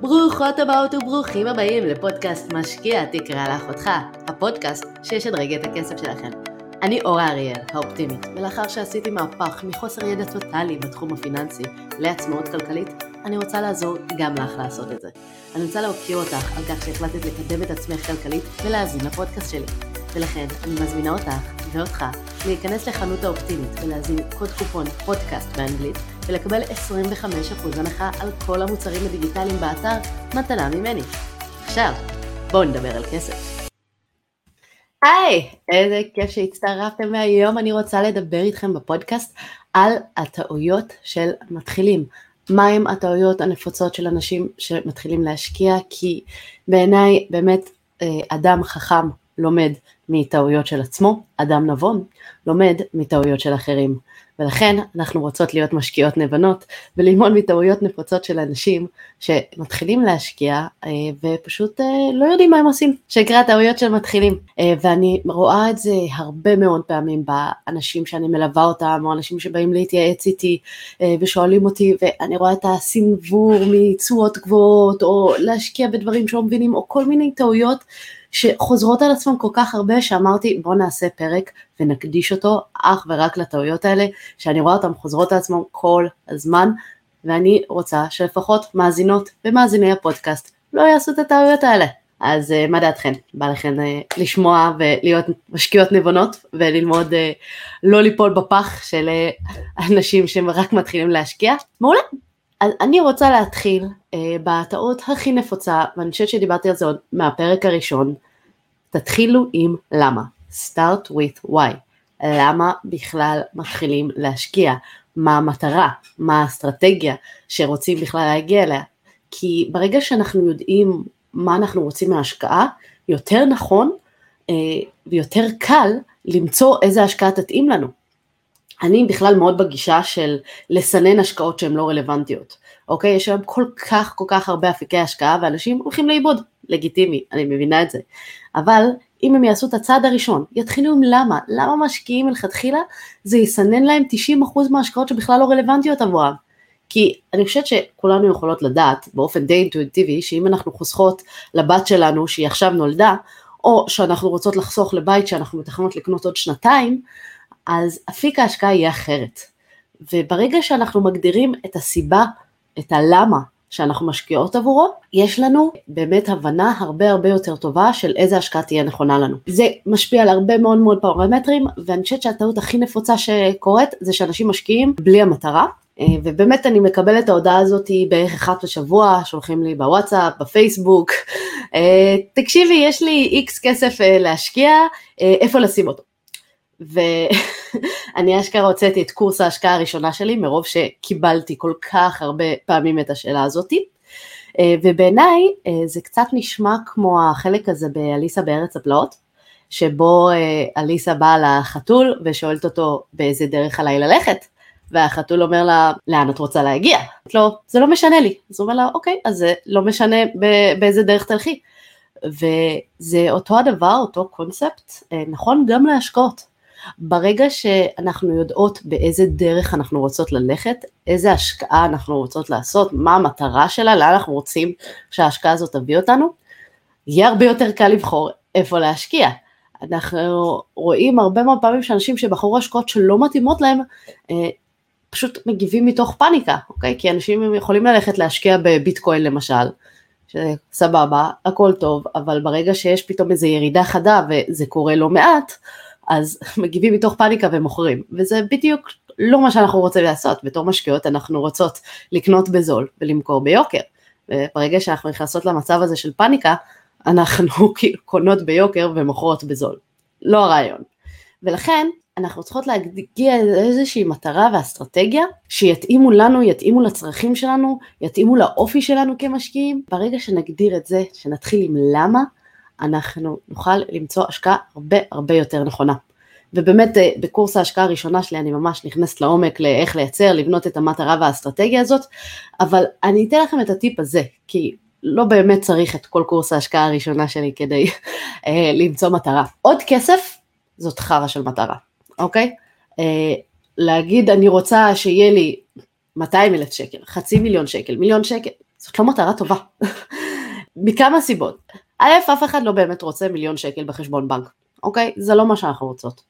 ברוכות הבאות וברוכים הבאים לפודקאסט משקיע תקרא לאחותך, הפודקאסט שישדרג את הכסף שלכם. אני אורה אריאל, האופטימית, ולאחר שעשיתי מהפך מחוסר ידע טוטאלי בתחום הפיננסי לעצמאות כלכלית, אני רוצה לעזור גם לך לעשות את זה. אני רוצה להוקיר אותך על כך שהחלטת לקדם את עצמך כלכלית ולהאזין לפודקאסט שלי. ולכן אני מזמינה אותך ואותך להיכנס לחנות האופטימית ולהזין קוד קופון פודקאסט באנגלית ולקבל 25% הנחה על כל המוצרים הדיגיטליים באתר מתנה ממני. עכשיו, בואו נדבר על כסף. היי, איזה כיף שהצטרפתם והיום אני רוצה לדבר איתכם בפודקאסט על הטעויות של מתחילים. מהם הטעויות הנפוצות של אנשים שמתחילים להשקיע, כי בעיניי באמת אה, אדם חכם לומד מטעויות של עצמו, אדם נבון לומד מטעויות של אחרים. ולכן אנחנו רוצות להיות משקיעות נבנות וללמוד מטעויות נפוצות של אנשים שמתחילים להשקיע אה, ופשוט אה, לא יודעים מה הם עושים, שנקרא טעויות של מתחילים. אה, ואני רואה את זה הרבה מאוד פעמים באנשים שאני מלווה אותם, או אנשים שבאים להתייעץ איתי ושואלים אותי, ואני רואה את הסנוור מתשואות גבוהות, או להשקיע בדברים שלא מבינים, או כל מיני טעויות שחוזרות על עצמם כל כך הרבה שאמרתי בוא נעשה פרק ונקדיש אותו אך ורק לטעויות האלה שאני רואה אותן חוזרות על עצמם כל הזמן ואני רוצה שלפחות מאזינות ומאזיני הפודקאסט לא יעשו את הטעויות האלה. אז uh, מה דעתכן? בא לכן uh, לשמוע ולהיות משקיעות נבונות וללמוד uh, לא ליפול בפח של uh, אנשים שרק מתחילים להשקיע? מעולה. אז אני רוצה להתחיל uh, בטעות הכי נפוצה, ואני חושבת שדיברתי על זה עוד מהפרק הראשון, תתחילו עם למה, start with why, למה בכלל מתחילים להשקיע, מה המטרה, מה האסטרטגיה שרוצים בכלל להגיע אליה, כי ברגע שאנחנו יודעים מה אנחנו רוצים מההשקעה, יותר נכון uh, ויותר קל למצוא איזה השקעה תתאים לנו. אני בכלל מאוד בגישה של לסנן השקעות שהן לא רלוונטיות, אוקיי? יש היום כל כך כל כך הרבה אפיקי השקעה ואנשים הולכים לאיבוד, לגיטימי, אני מבינה את זה. אבל אם הם יעשו את הצעד הראשון, יתחילו עם למה, למה משקיעים מלכתחילה, זה יסנן להם 90% מההשקעות שבכלל לא רלוונטיות עבורם. כי אני חושבת שכולנו יכולות לדעת באופן די אינטואיטיבי שאם אנחנו חוסכות לבת שלנו שהיא עכשיו נולדה, או שאנחנו רוצות לחסוך לבית שאנחנו מתכננות לקנות עוד שנתיים, אז אפיק ההשקעה יהיה אחרת. וברגע שאנחנו מגדירים את הסיבה, את הלמה שאנחנו משקיעות עבורו, יש לנו באמת הבנה הרבה הרבה יותר טובה של איזה השקעה תהיה נכונה לנו. זה משפיע על הרבה מאוד מאוד פרמטרים, ואני חושבת שהטעות הכי נפוצה שקורית זה שאנשים משקיעים בלי המטרה. אה, ובאמת אני מקבלת את ההודעה הזאת בערך אחת בשבוע, שולחים לי בוואטסאפ, בפייסבוק, אה, תקשיבי יש לי איקס כסף אה, להשקיע, איפה לשים אותו? ואני אשכרה הוצאתי את קורס ההשקעה הראשונה שלי מרוב שקיבלתי כל כך הרבה פעמים את השאלה הזאתי. אה, ובעיניי אה, זה קצת נשמע כמו החלק הזה באליסה בארץ הפלאות, שבו אה, אליסה באה לחתול ושואלת אותו באיזה דרך עליי ללכת, והחתול אומר לה, לאן את רוצה להגיע? לא, זה לא משנה לי. אז הוא אומר לה, אוקיי, אז זה לא משנה באיזה דרך תלכי. וזה אותו הדבר, אותו קונספט, נכון גם להשקעות. ברגע שאנחנו יודעות באיזה דרך אנחנו רוצות ללכת, איזה השקעה אנחנו רוצות לעשות, מה המטרה שלה, לאן אנחנו רוצים שההשקעה הזאת תביא אותנו, יהיה הרבה יותר קל לבחור איפה להשקיע. אנחנו רואים הרבה מאוד פעמים שאנשים שבחרו השקעות שלא מתאימות להם, אה, פשוט מגיבים מתוך פאניקה, אוקיי? כי אנשים יכולים ללכת להשקיע בביטקוין למשל, שסבבה, הכל טוב, אבל ברגע שיש פתאום איזו ירידה חדה, וזה קורה לא מעט, אז מגיבים מתוך פאניקה ומוכרים, וזה בדיוק לא מה שאנחנו רוצים לעשות, בתור משקיעות אנחנו רוצות לקנות בזול ולמכור ביוקר, וברגע שאנחנו נכנסות למצב הזה של פאניקה, אנחנו כאילו קונות ביוקר ומוכרות בזול, לא הרעיון. ולכן אנחנו צריכות להגיע לאיזושהי מטרה ואסטרטגיה שיתאימו לנו, יתאימו לצרכים שלנו, יתאימו לאופי שלנו כמשקיעים. ברגע שנגדיר את זה, שנתחיל עם למה, אנחנו נוכל למצוא השקעה הרבה הרבה יותר נכונה. ובאמת אה, בקורס ההשקעה הראשונה שלי אני ממש נכנסת לעומק לאיך לייצר, לבנות את המטרה והאסטרטגיה הזאת, אבל אני אתן לכם את הטיפ הזה, כי לא באמת צריך את כל קורס ההשקעה הראשונה שלי כדי אה, למצוא מטרה. עוד כסף זאת חרא של מטרה, אוקיי? אה, להגיד אני רוצה שיהיה לי 200 אלף שקל, חצי מיליון שקל, מיליון שקל, זאת לא מטרה טובה. מכמה סיבות. א', אף אחד לא באמת רוצה מיליון שקל בחשבון בנק, אוקיי? זה לא מה שאנחנו רוצות.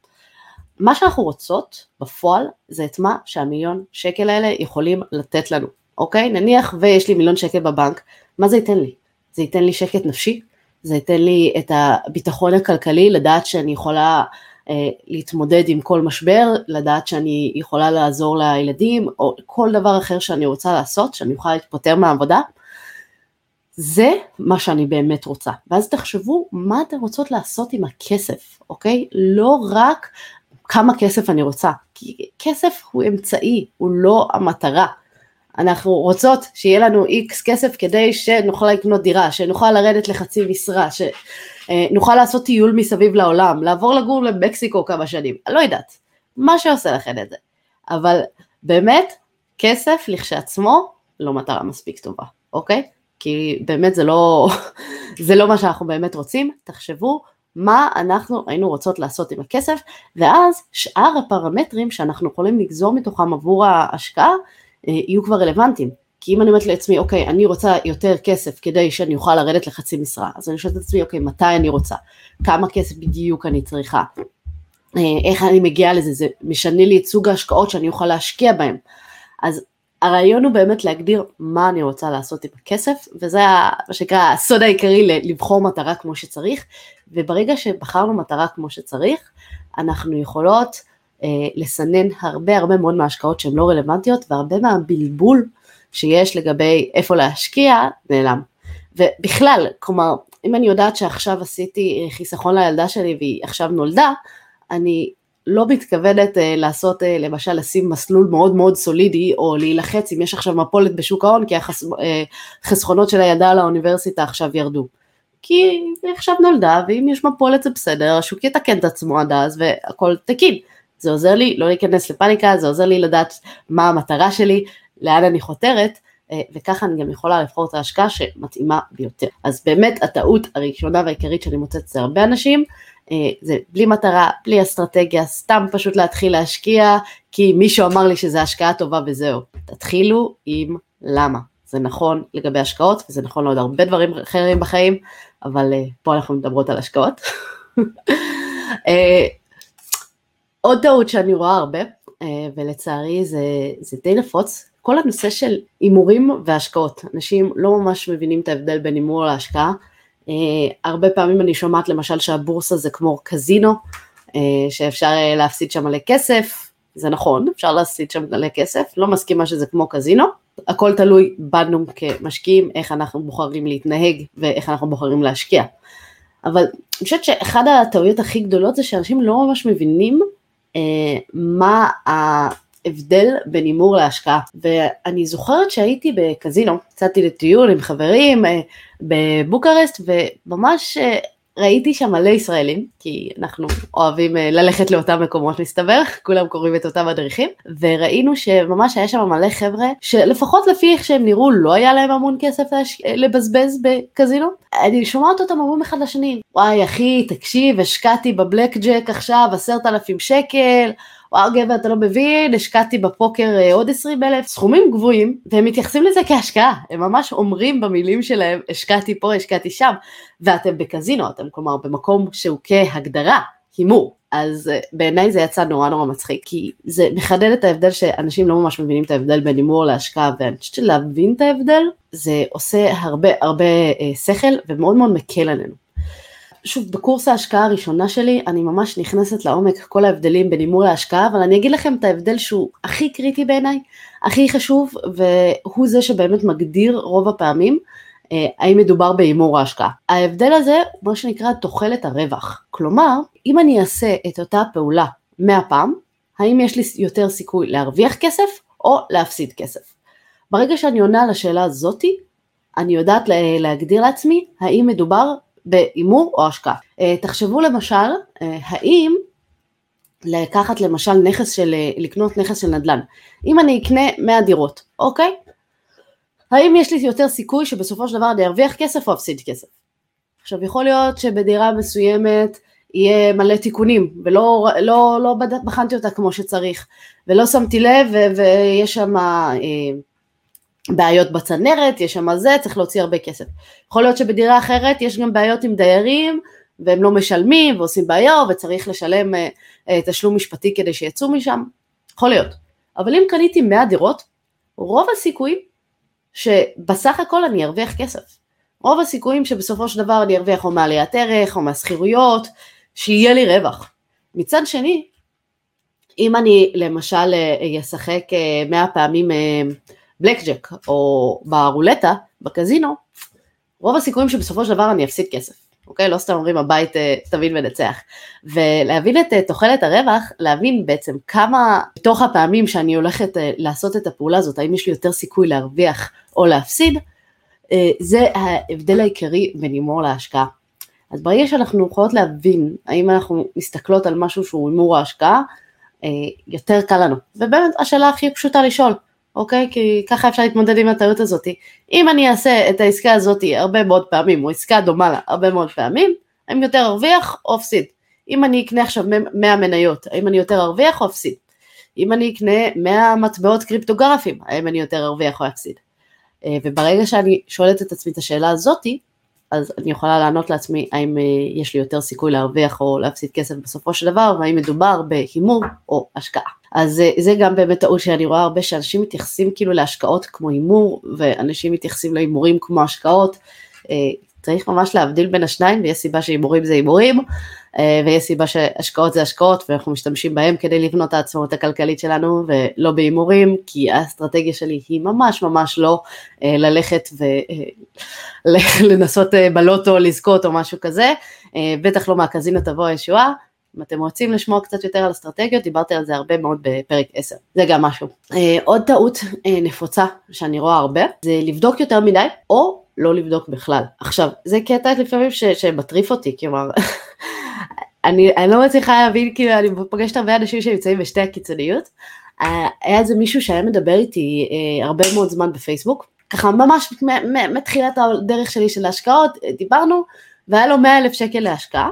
מה שאנחנו רוצות בפועל זה את מה שהמיליון שקל האלה יכולים לתת לנו, אוקיי? נניח ויש לי מיליון שקל בבנק, מה זה ייתן לי? זה ייתן לי שקט נפשי, זה ייתן לי את הביטחון הכלכלי, לדעת שאני יכולה אה, להתמודד עם כל משבר, לדעת שאני יכולה לעזור לילדים, או כל דבר אחר שאני רוצה לעשות, שאני אוכל להתפטר מהעבודה. זה מה שאני באמת רוצה. ואז תחשבו מה אתן רוצות לעשות עם הכסף, אוקיי? לא רק כמה כסף אני רוצה, כי כסף הוא אמצעי, הוא לא המטרה. אנחנו רוצות שיהיה לנו איקס כסף כדי שנוכל לקנות דירה, שנוכל לרדת לחצי משרה, שנוכל לעשות טיול מסביב לעולם, לעבור לגור למקסיקו כמה שנים, אני לא יודעת, מה שעושה לכם את זה. אבל באמת, כסף לכשעצמו לא מטרה מספיק טובה, אוקיי? כי באמת זה לא, זה לא מה שאנחנו באמת רוצים, תחשבו מה אנחנו היינו רוצות לעשות עם הכסף, ואז שאר הפרמטרים שאנחנו יכולים לגזור מתוכם עבור ההשקעה, אה, יהיו כבר רלוונטיים. כי אם אני אומרת לעצמי, אוקיי, אני רוצה יותר כסף כדי שאני אוכל לרדת לחצי משרה, אז אני שואלת את עצמי, אוקיי, מתי אני רוצה? כמה כסף בדיוק אני צריכה? אה, איך אני מגיעה לזה? זה משנה לי את סוג ההשקעות שאני אוכל להשקיע בהן. אז הרעיון הוא באמת להגדיר מה אני רוצה לעשות עם הכסף, וזה מה שנקרא הסוד העיקרי לבחור מטרה כמו שצריך, וברגע שבחרנו מטרה כמו שצריך, אנחנו יכולות אה, לסנן הרבה הרבה מאוד מההשקעות שהן לא רלוונטיות, והרבה מהבלבול שיש לגבי איפה להשקיע נעלם. ובכלל, כלומר, אם אני יודעת שעכשיו עשיתי חיסכון לילדה שלי והיא עכשיו נולדה, אני לא מתכוונת uh, לעשות, uh, למשל, לשים מסלול מאוד מאוד סולידי, או להילחץ אם יש עכשיו מפולת בשוק ההון, כי החסכונות uh, של הילדה לאוניברסיטה עכשיו ירדו. כי היא עכשיו נולדה, ואם יש מפולת זה בסדר, השוק יתקן את עצמו עד אז, והכל תקין. זה עוזר לי לא להיכנס לפאניקה, זה עוזר לי לדעת מה המטרה שלי, לאן אני חותרת, וככה אני גם יכולה לבחור את ההשקעה שמתאימה ביותר. אז באמת הטעות הראשונה והעיקרית שאני מוצאת זה הרבה אנשים, זה בלי מטרה, בלי אסטרטגיה, סתם פשוט להתחיל להשקיע, כי מישהו אמר לי שזה השקעה טובה וזהו. תתחילו עם למה. זה נכון לגבי השקעות, וזה נכון לעוד הרבה דברים אחרים בחיים, אבל uh, פה אנחנו מדברות על השקעות. uh, עוד טעות שאני רואה הרבה, ולצערי זה, זה די נפוץ, כל הנושא של הימורים והשקעות. אנשים לא ממש מבינים את ההבדל בין הימור להשקעה. Uh, הרבה פעמים אני שומעת למשל שהבורסה זה כמו קזינו, uh, שאפשר uh, להפסיד שם מלא כסף, זה נכון, אפשר להפסיד שם מלא כסף, לא מסכימה שזה כמו קזינו, הכל תלוי בנו כמשקיעים, איך אנחנו בוחרים להתנהג ואיך אנחנו בוחרים להשקיע. אבל אני חושבת שאחד הטעויות הכי גדולות זה שאנשים לא ממש מבינים uh, מה ההבדל בין הימור להשקעה. ואני זוכרת שהייתי בקזינו, יצאתי לטיול עם חברים, בבוקרסט וממש אה, ראיתי שם מלא ישראלים, כי אנחנו אוהבים אה, ללכת לאותם מקומות מסתבר, כולם קוראים את אותם מדריכים, וראינו שממש היה שם מלא חבר'ה, שלפחות לפי איך שהם נראו לא היה להם המון כסף להש... לבזבז בקזינו. אני שומעת אותם אומרים אחד לשני, וואי אחי תקשיב השקעתי בבלק ג'ק עכשיו עשרת אלפים שקל, וואו גבר אתה לא מבין, השקעתי בפוקר אה, עוד 20 אלף, סכומים גבוהים, והם מתייחסים לזה כהשקעה, הם ממש אומרים במילים שלהם, השקעתי פה, השקעתי שם, ואתם בקזינו, אתם כלומר במקום שהוא כהגדרה, הימור. אז אה, בעיניי זה יצא נורא נורא מצחיק, כי זה מחדד את ההבדל שאנשים לא ממש מבינים את ההבדל בין הימור להשקעה, ואני חושבת שלהבין את ההבדל, זה עושה הרבה הרבה אה, שכל ומאוד מאוד מקל עלינו. שוב, בקורס ההשקעה הראשונה שלי, אני ממש נכנסת לעומק כל ההבדלים בין הימור להשקעה, אבל אני אגיד לכם את ההבדל שהוא הכי קריטי בעיניי, הכי חשוב, והוא זה שבאמת מגדיר רוב הפעמים אה, האם מדובר בהימור או השקעה. ההבדל הזה הוא מה שנקרא תוחלת הרווח. כלומר, אם אני אעשה את אותה פעולה 100 פעם, האם יש לי יותר סיכוי להרוויח כסף או להפסיד כסף. ברגע שאני עונה על השאלה הזאתי, אני יודעת להגדיר לעצמי האם מדובר בהימור או השקעה. אה, תחשבו למשל, אה, האם לקחת למשל נכס של, אה, לקנות נכס של נדל"ן. אם אני אקנה 100 דירות, אוקיי? האם יש לי יותר סיכוי שבסופו של דבר אני ארוויח כסף או אפסיד כסף? עכשיו יכול להיות שבדירה מסוימת יהיה מלא תיקונים ולא לא, לא בחנתי אותה כמו שצריך ולא שמתי לב ויש שם בעיות בצנרת, יש שם זה, צריך להוציא הרבה כסף. יכול להיות שבדירה אחרת יש גם בעיות עם דיירים, והם לא משלמים ועושים בעיות וצריך לשלם אה, אה, תשלום משפטי כדי שיצאו משם, יכול להיות. אבל אם קניתי 100 דירות, רוב הסיכויים שבסך הכל אני ארוויח כסף. רוב הסיכויים שבסופו של דבר אני ארוויח או מעליית ערך או מהשכירויות, שיהיה לי רווח. מצד שני, אם אני למשל אה, אשחק 100 פעמים בלק ג'ק או ברולטה, בקזינו, רוב הסיכויים שבסופו של דבר אני אפסיד כסף. אוקיי? לא סתם אומרים הבית אה, תבין ונצח. ולהבין את אה, תוחלת הרווח, להבין בעצם כמה מתוך הפעמים שאני הולכת אה, לעשות את הפעולה הזאת, האם יש לי יותר סיכוי להרוויח או להפסיד, זה ההבדל העיקרי בין הימור להשקעה. אז ברגע שאנחנו יכולות להבין האם אנחנו מסתכלות על משהו שהוא הימור או השקעה, יותר קל לנו. ובאמת השאלה הכי פשוטה לשאול, אוקיי? כי ככה אפשר להתמודד עם הטעות הזאת. אם אני אעשה את העסקה הזאת הרבה מאוד פעמים, או עסקה דומה לה הרבה מאוד פעמים, האם יותר ארוויח או אפסיד? אם אני אקנה עכשיו 100 מניות, האם אני יותר ארוויח או אפסיד? אם אני אקנה 100 מטבעות קריפטוגרפיים, האם אני יותר ארוויח או אפסיד? וברגע שאני שואלת את עצמי את השאלה הזאתי, אז אני יכולה לענות לעצמי האם אה, יש לי יותר סיכוי להרוויח או להפסיד כסף בסופו של דבר, והאם מדובר בהימור או השקעה. אז אה, זה גם באמת טעות שאני רואה הרבה שאנשים מתייחסים כאילו להשקעות כמו הימור, ואנשים מתייחסים להימורים כמו השקעות. אה, צריך ממש להבדיל בין השניים, ויש סיבה שהימורים זה הימורים, אה, ויש סיבה שהשקעות זה השקעות, ואנחנו משתמשים בהם כדי לבנות העצמאות הכלכלית שלנו, ולא בהימורים, כי האסטרטגיה שלי היא ממש ממש לא ללכת ולנסות בלוטו לזכות או משהו כזה, בטח לא מהקזינו תבוא הישועה. אם אתם רוצים לשמוע קצת יותר על אסטרטגיות, דיברתי על זה הרבה מאוד בפרק 10, זה גם משהו. אה, עוד טעות אה, נפוצה שאני רואה הרבה, זה לבדוק יותר מדי, או לא לבדוק בכלל. עכשיו, זה קטע לפעמים ש, שמטריף אותי, כלומר, אני, אני לא מצליחה להבין, כאילו, אני פוגשת הרבה אנשים שנמצאים בשתי הקיצוניות. אה, היה איזה מישהו שהיה מדבר איתי אה, הרבה מאוד זמן בפייסבוק, ככה ממש מתחילת הדרך שלי של ההשקעות, דיברנו, והיה לו 100 אלף שקל להשקעה,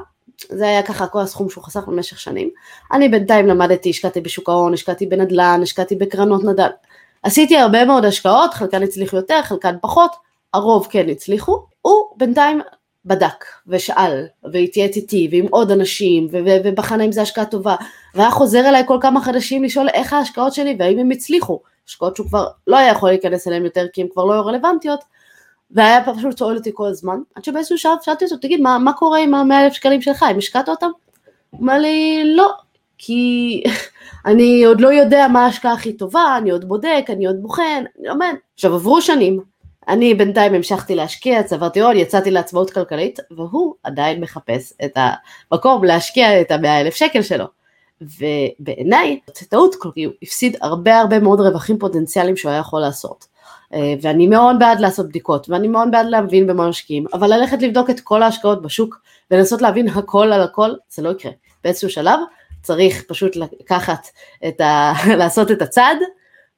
זה היה ככה כל הסכום שהוא חסך במשך שנים. אני בינתיים למדתי, השקעתי בשוק ההון, השקעתי בנדל"ן, השקעתי בקרנות נדל"ן. עשיתי הרבה מאוד השקעות, חלקן הצליחו יותר, חלקן פחות, הרוב כן הצליחו. הוא בינתיים בדק ושאל והתייעץ איתי ועם עוד אנשים ובחן האם זו השקעה טובה והיה חוזר אליי כל כמה חדשים לשאול איך ההשקעות שלי והאם הם הצליחו. השקעות שהוא כבר לא היה יכול להיכנס אליהן יותר כי הן כבר לא היו רלוונטיות והיה פשוט שואל אותי כל הזמן, עד שבאיזשהו שלב שאלתי אותו, תגיד, מה, מה קורה עם המאה אלף שקלים שלך, אם השקעת אותם? הוא אמר לי, לא, כי אני עוד לא יודע מה ההשקעה הכי טובה, אני עוד בודק, אני עוד בוחן, אני לומד. עכשיו עברו שנים, אני בינתיים המשכתי להשקיע, צברתי הון, יצאתי לעצמאות כלכלית, והוא עדיין מחפש את המקום להשקיע את המאה אלף שקל שלו. ובעיניי, זו טעות, כי הוא הפסיד הרבה הרבה מאוד רווחים פוטנציאליים שהוא היה יכול לעשות. אה, ואני מאוד בעד לעשות בדיקות, ואני מאוד בעד להבין במה משקיעים, אבל ללכת לבדוק את כל ההשקעות בשוק ולנסות להבין הכל על הכל, זה לא יקרה. באיזשהו שלב צריך פשוט לקחת את ה... לעשות את הצד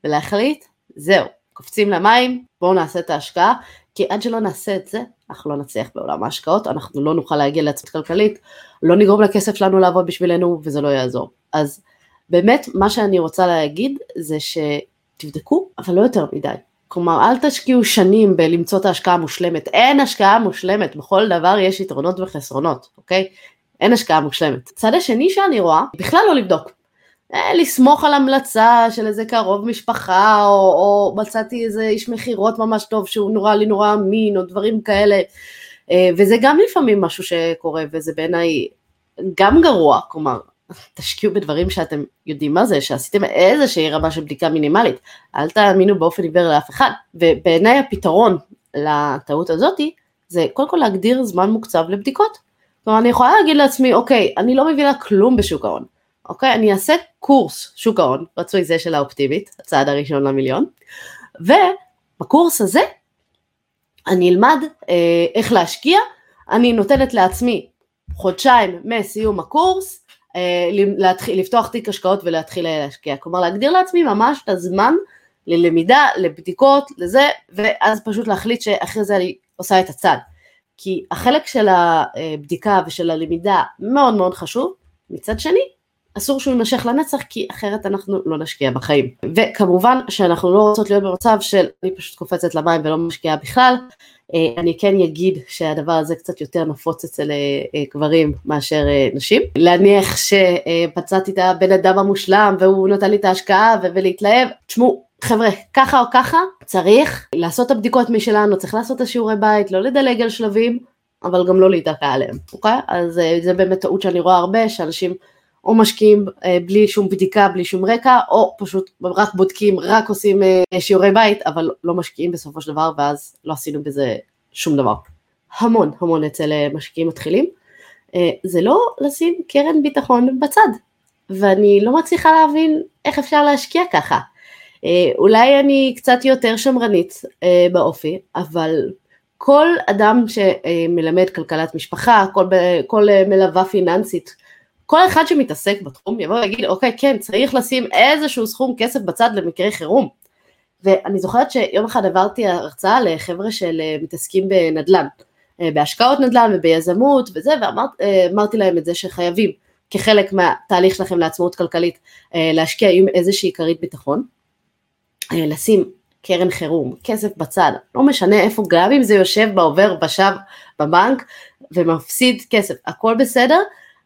ולהחליט, זהו, קופצים למים, בואו נעשה את ההשקעה, כי עד שלא נעשה את זה, אנחנו לא נצליח בעולם ההשקעות, אנחנו לא נוכל להגיע לעצמאות כלכלית, לא נגרום לכסף שלנו לעבוד בשבילנו וזה לא יעזור. אז באמת מה שאני רוצה להגיד זה שתבדקו, אבל לא יותר מדי. כלומר, אל תשקיעו שנים בלמצוא את ההשקעה המושלמת. אין השקעה מושלמת, בכל דבר יש יתרונות וחסרונות, אוקיי? אין השקעה מושלמת. הצד השני שאני רואה, בכלל לא לבדוק. אה, לסמוך על המלצה של איזה קרוב משפחה, או, או מצאתי איזה איש מכירות ממש טוב שהוא נורא לי נורא אמין, או דברים כאלה. אה, וזה גם לפעמים משהו שקורה, וזה בעיניי גם גרוע, כלומר, תשקיעו בדברים שאתם יודעים מה זה, שעשיתם איזושהי רמה של בדיקה מינימלית, אל תאמינו באופן עיוור לאף אחד. ובעיניי הפתרון לטעות הזאתי, זה קודם כל להגדיר זמן מוקצב לבדיקות. כלומר, אני יכולה להגיד לעצמי, אוקיי, אני לא מבינה כלום בשוק ההון, אוקיי, אני אעשה קורס שוק ההון, רצוי זה של האופטימית, הצעד הראשון למיליון, ובקורס הזה אני אלמד אה, איך להשקיע, אני נותנת לעצמי חודשיים מסיום הקורס, להתחיל, לפתוח תיק השקעות ולהתחיל להשקיע. כלומר להגדיר לעצמי ממש את הזמן ללמידה, לבדיקות, לזה, ואז פשוט להחליט שאחרי זה אני עושה את הצד. כי החלק של הבדיקה ושל הלמידה מאוד מאוד חשוב, מצד שני, אסור שהוא יימשך לנצח כי אחרת אנחנו לא נשקיע בחיים. וכמובן שאנחנו לא רוצות להיות במצב של אני פשוט קופצת למים ולא משקיעה בכלל, אה, אני כן אגיד שהדבר הזה קצת יותר נפוץ אצל אה, אה, גברים מאשר נשים. להניח שמצאתי את הבן אדם המושלם והוא נתן לי את ההשקעה ולהתלהב, תשמעו, חבר'ה, ככה או ככה, צריך לעשות את הבדיקות משלנו, צריך לעשות את השיעורי בית, לא לדלג על שלבים, אבל גם לא להיתקע עליהם, אוקיי? אז זה באמת טעות שאני רואה הרבה, שאנשים או משקיעים אה, בלי שום בדיקה, בלי שום רקע, או פשוט רק בודקים, רק עושים אה, שיעורי בית, אבל לא משקיעים בסופו של דבר, ואז לא עשינו בזה שום דבר. המון המון אצל אה, משקיעים מתחילים. זה לא לשים קרן ביטחון בצד, ואני לא מצליחה להבין איך אפשר להשקיע ככה. אולי אני קצת יותר שמרנית באופי, אבל כל אדם שמלמד כלכלת משפחה, כל, כל מלווה פיננסית, כל אחד שמתעסק בתחום יבוא ויגיד, אוקיי, כן, צריך לשים איזשהו סכום כסף בצד למקרה חירום. ואני זוכרת שיום אחד העברתי הרצאה לחבר'ה של אה, מתעסקים בנדל"ן, אה, בהשקעות נדל"ן וביזמות וזה, ואמרתי להם את זה שחייבים, כחלק מהתהליך שלכם לעצמאות כלכלית, אה, להשקיע עם איזושהי כרית ביטחון, לשים קרן חירום, כסף בצד, לא משנה איפה, גם אם זה יושב בעובר ושב בבנק ומפסיד כסף, הכל בסדר,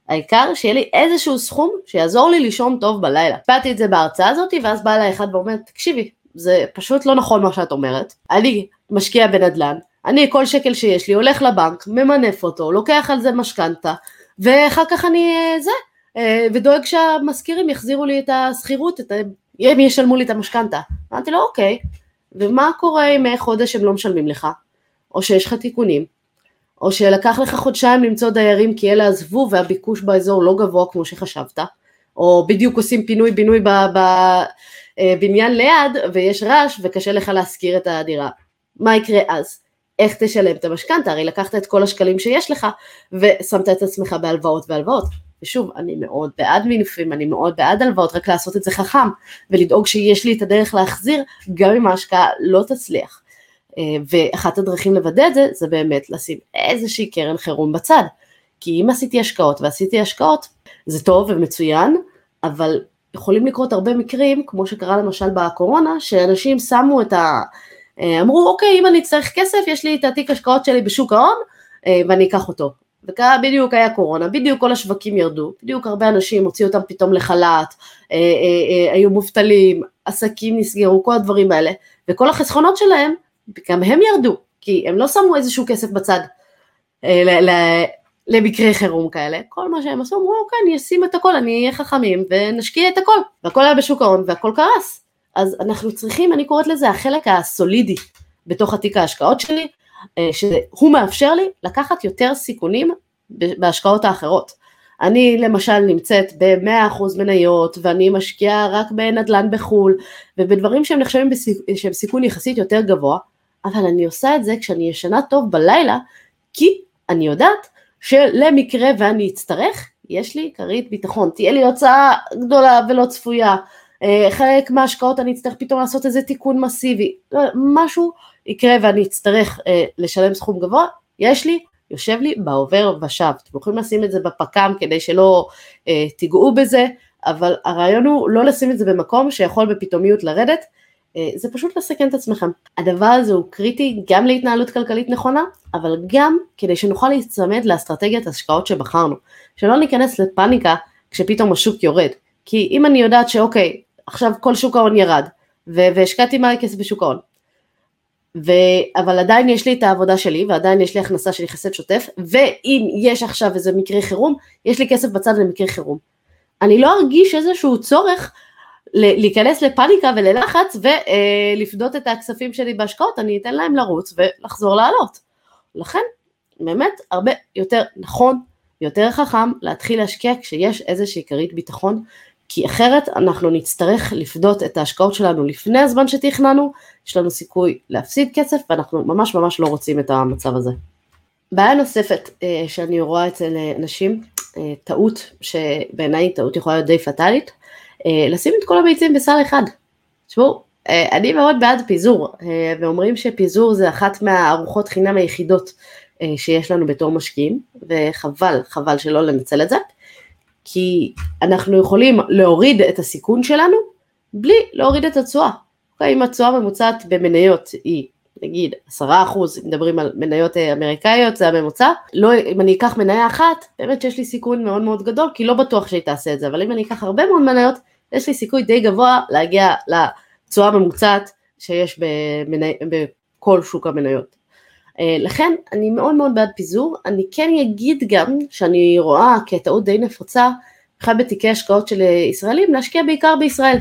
העיקר שיהיה לי איזשהו סכום שיעזור לי לישון טוב בלילה. הבאתי את זה בהרצאה הזאת ואז בא אליי אחד ואומר תקשיבי זה פשוט לא נכון מה שאת אומרת, אני משקיע בנדל"ן, אני כל שקל שיש לי הולך לבנק, ממנף אותו, לוקח על זה משכנתה ואחר כך אני אה, זה, אה, ודואג שהמזכירים יחזירו לי את השכירות, את ה... הם ישלמו לי את המשכנתה. אמרתי לו אוקיי, ומה קורה אם חודש הם לא משלמים לך, או שיש לך תיקונים, או שלקח לך חודשיים למצוא דיירים כי אלה עזבו והביקוש באזור לא גבוה כמו שחשבת, או בדיוק עושים פינוי בינוי בבניין אה, ליד ויש רעש וקשה לך להשכיר את הדירה. מה יקרה אז? איך תשלם את המשכנתה? הרי לקחת את כל השקלים שיש לך ושמת את עצמך בהלוואות והלוואות. ושוב, אני מאוד בעד מינופים, אני מאוד בעד הלוואות, רק לעשות את זה חכם ולדאוג שיש לי את הדרך להחזיר גם אם ההשקעה לא תצליח. אה, ואחת הדרכים לוודא את זה, זה באמת לשים איזושהי קרן חירום בצד. כי אם עשיתי השקעות ועשיתי השקעות, זה טוב ומצוין, אבל יכולים לקרות הרבה מקרים, כמו שקרה למשל בקורונה, שאנשים שמו את ה... אה, אמרו, אוקיי, אם אני צריך כסף, יש לי את התיק השקעות שלי בשוק ההון, אה, ואני אקח אותו. וקרה בדיוק היה קורונה, בדיוק כל השווקים ירדו, בדיוק הרבה אנשים הוציאו אותם פתאום לחל"ת, היו מובטלים, עסקים נסגרו, כל הדברים האלה, וכל החסכונות שלהם גם הם ירדו, כי הם לא שמו איזשהו כסף בצד אה, למקרה חירום כאלה, כל מה שהם עשו, אמרו, אוקיי, אני אשים את הכל, אני אהיה חכמים ונשקיע את הכל, והכל היה בשוק ההון והכל קרס. אז אנחנו צריכים, אני קוראת לזה החלק הסולידי בתוך התיק ההשקעות שלי, אה, שהוא מאפשר לי לקחת יותר סיכונים בהשקעות האחרות. אני למשל נמצאת ב-100% מניות ואני משקיעה רק בנדל"ן בחו"ל ובדברים שהם נחשבים בסיכ... שהם סיכון יחסית יותר גבוה, אבל אני עושה את זה כשאני ישנה טוב בלילה, כי אני יודעת שלמקרה ואני אצטרך, יש לי כרית ביטחון, תהיה לי הוצאה גדולה ולא צפויה, אה, חלק מההשקעות אני אצטרך פתאום לעשות איזה תיקון מסיבי, לא, משהו יקרה ואני אצטרך אה, לשלם סכום גבוה, יש לי, יושב לי בעובר ושב, אתם יכולים לשים את זה בפק"ם כדי שלא אה, תיגעו בזה, אבל הרעיון הוא לא לשים את זה במקום שיכול בפתאומיות לרדת, זה פשוט לסכן את עצמכם. הדבר הזה הוא קריטי גם להתנהלות כלכלית נכונה, אבל גם כדי שנוכל להצמד לאסטרטגיית השקעות שבחרנו. שלא ניכנס לפאניקה כשפתאום השוק יורד. כי אם אני יודעת שאוקיי, עכשיו כל שוק ההון ירד, והשקעתי מלא כסף בשוק ההון, ו... אבל עדיין יש לי את העבודה שלי, ועדיין יש לי הכנסה של יחסי שוטף, ואם יש עכשיו איזה מקרה חירום, יש לי כסף בצד למקרה חירום. אני לא ארגיש איזשהו צורך להיכנס לפאניקה וללחץ ולפדות את הכספים שלי בהשקעות, אני אתן להם לרוץ ולחזור לעלות. לכן, באמת הרבה יותר נכון, יותר חכם להתחיל להשקיע כשיש איזושהי כרית ביטחון, כי אחרת אנחנו נצטרך לפדות את ההשקעות שלנו לפני הזמן שתכננו, יש לנו סיכוי להפסיד כסף ואנחנו ממש ממש לא רוצים את המצב הזה. בעיה נוספת אה, שאני רואה אצל אנשים, אה, טעות שבעיניי טעות יכולה להיות די פטאלית, אה, לשים את כל הביצים בסל אחד. תשמעו, אה, אני מאוד בעד פיזור, אה, ואומרים שפיזור זה אחת מהארוחות חינם היחידות שיש לנו בתור משקיעים, וחבל, חבל שלא לנצל את זה. כי אנחנו יכולים להוריד את הסיכון שלנו בלי להוריד את התשואה. אוקיי, אם התשואה הממוצעת במניות היא נגיד עשרה אחוז, אם מדברים על מניות אה, אמריקאיות, זה הממוצע, לא, אם אני אקח מניה אחת, באמת שיש לי סיכון מאוד מאוד גדול, כי לא בטוח שהיא תעשה את זה, אבל אם אני אקח הרבה מאוד מניות, יש לי סיכוי די גבוה להגיע לתשואה הממוצעת שיש במני, בכל שוק המניות. אה, לכן אני מאוד מאוד בעד פיזור, אני כן אגיד גם שאני רואה כטעות די נפוצה, בכלל בתיקי השקעות של ישראלים, להשקיע בעיקר בישראל.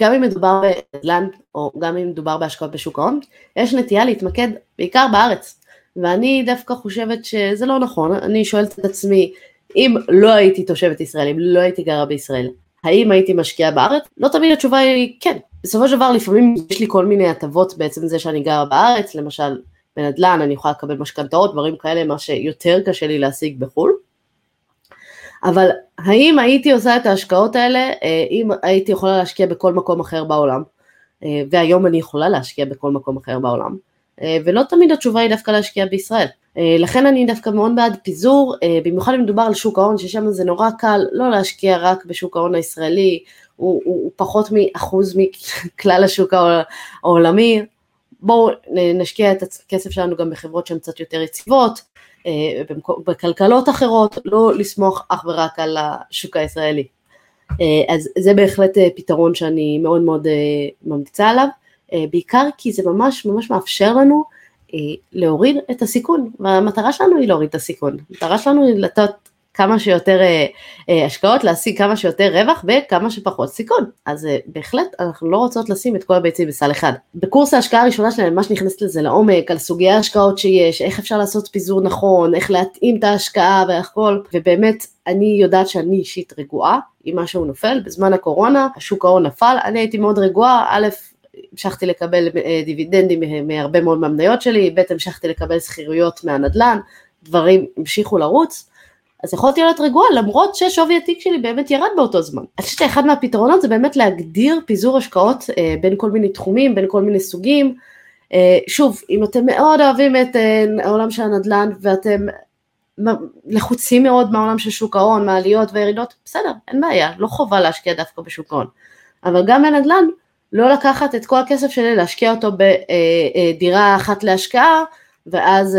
גם אם מדובר בנדל"ן או גם אם מדובר בהשקעות בשוק ההון, יש נטייה להתמקד בעיקר בארץ. ואני דווקא חושבת שזה לא נכון, אני שואלת את עצמי, אם לא הייתי תושבת ישראל, אם לא הייתי גרה בישראל, האם הייתי משקיעה בארץ? לא תמיד התשובה היא כן. בסופו של דבר לפעמים יש לי כל מיני הטבות בעצם זה שאני גרה בארץ, למשל בנדל"ן אני יכולה לקבל משכנתאות, דברים כאלה, מה שיותר קשה לי להשיג בחו"ל. אבל האם הייתי עושה את ההשקעות האלה אה, אם הייתי יכולה להשקיע בכל מקום אחר בעולם, אה, והיום אני יכולה להשקיע בכל מקום אחר בעולם, אה, ולא תמיד התשובה היא דווקא להשקיע בישראל. לכן אני דווקא מאוד בעד פיזור, במיוחד אם מדובר על שוק ההון, ששם זה נורא קל לא להשקיע רק בשוק ההון הישראלי, הוא, הוא, הוא פחות מאחוז מכלל השוק העולמי, בואו נשקיע את הכסף שלנו גם בחברות שהן קצת יותר יציבות, אה, בכלכלות אחרות, לא לסמוך אך ורק על השוק הישראלי. אה, אז זה בהחלט אה, פתרון שאני מאוד מאוד ממליצה עליו, בעיקר כי זה ממש ממש מאפשר לנו להוריד את הסיכון, והמטרה שלנו היא להוריד את הסיכון, המטרה שלנו היא לתת כמה שיותר אה, אה, השקעות, להשיג כמה שיותר רווח וכמה שפחות סיכון. אז אה, בהחלט אנחנו לא רוצות לשים את כל הביצים בסל אחד. בקורס ההשקעה הראשונה שלנו, ממש נכנסת לזה לעומק, על סוגי ההשקעות שיש, איך אפשר לעשות פיזור נכון, איך להתאים את ההשקעה והכל, ובאמת אני יודעת שאני אישית רגועה אם משהו נופל, בזמן הקורונה השוק ההון נפל, אני הייתי מאוד רגועה, א', המשכתי לקבל אה, דיבידנדים מהרבה מאוד מהמניות שלי, ב' המשכתי לקבל שכירויות מהנדל"ן, דברים המשיכו לרוץ, אז יכולתי להיות רגועה למרות ששווי התיק שלי באמת ירד באותו זמן. אני חושבת שאחד מהפתרונות זה באמת להגדיר פיזור השקעות אה, בין כל מיני תחומים, בין כל מיני סוגים. אה, שוב, אם אתם מאוד אוהבים את העולם של הנדל"ן ואתם לחוצים מאוד מהעולם של שוק ההון, מעליות וירידות, בסדר, אין בעיה, לא חובה להשקיע דווקא בשוק ההון. אבל גם בנדל"ן, לא לקחת את כל הכסף שלי, להשקיע אותו בדירה אה, אה, אחת להשקעה, ואז uh,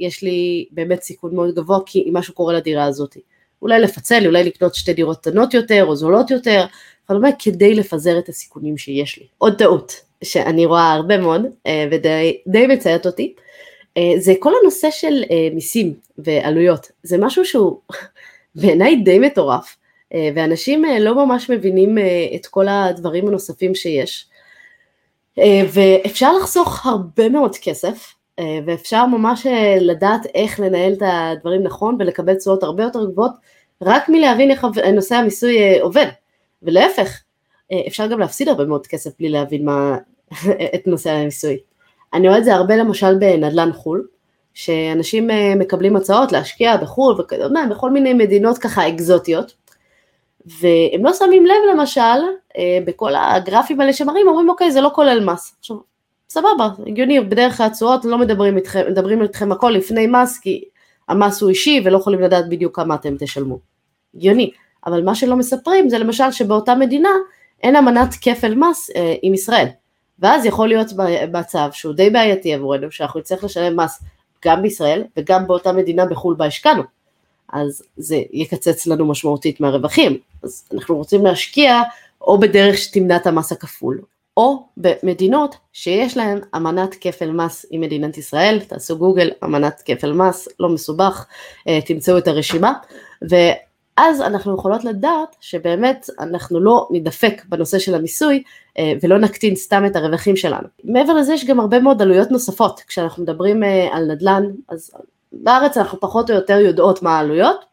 יש לי באמת סיכון מאוד גבוה כי אם משהו קורה לדירה הזאת. אולי לפצל, אולי לקנות שתי דירות קטנות יותר או זולות יותר, באמת כדי לפזר את הסיכונים שיש לי. עוד טעות שאני רואה הרבה מאוד ודי מציירת אותי, זה כל הנושא של מיסים ועלויות. זה משהו שהוא בעיניי די מטורף, ואנשים uh, לא ממש מבינים uh, את כל הדברים הנוספים שיש. ואפשר לחסוך הרבה מאוד כסף אה, ואפשר ממש אה, לדעת איך לנהל את הדברים נכון ולקבל תשואות הרבה יותר גבוהות רק מלהבין איך נושא המיסוי אה, עובד, ולהפך, אפשר גם להפסיד הרבה מאוד כסף בלי להבין מה, את נושא המיסוי. אני רואה את זה הרבה למשל בנדל"ן חו"ל, שאנשים מקבלים הצעות להשקיע בחו"ל וכדומה, בכל מיני מדינות ככה אקזוטיות, והם לא שמים לב למשל, בכל הגרפים האלה שמראים, אומרים אוקיי זה לא כולל מס. עכשיו סבבה, הגיוני, בדרך כלל התשואות לא מדברים איתכם, מדברים איתכם הכל לפני מס, כי המס הוא אישי ולא יכולים לדעת בדיוק כמה אתם תשלמו. הגיוני, אבל מה שלא מספרים זה למשל שבאותה מדינה אין אמנת כפל מס אה, עם ישראל. ואז יכול להיות מצב שהוא די בעייתי עבורנו, שאנחנו נצטרך לשלם מס גם בישראל וגם באותה מדינה בחו"ל בה השקענו. אז זה יקצץ לנו משמעותית מהרווחים. אז אנחנו רוצים להשקיע או בדרך שתמנע את המס הכפול, או במדינות שיש להן אמנת כפל מס עם מדינת ישראל, תעשו גוגל אמנת כפל מס, לא מסובך, אה, תמצאו את הרשימה, ואז אנחנו יכולות לדעת שבאמת אנחנו לא נדפק בנושא של המיסוי אה, ולא נקטין סתם את הרווחים שלנו. מעבר לזה יש גם הרבה מאוד עלויות נוספות, כשאנחנו מדברים אה, על נדל"ן, אז בארץ אנחנו פחות או יותר יודעות מה העלויות,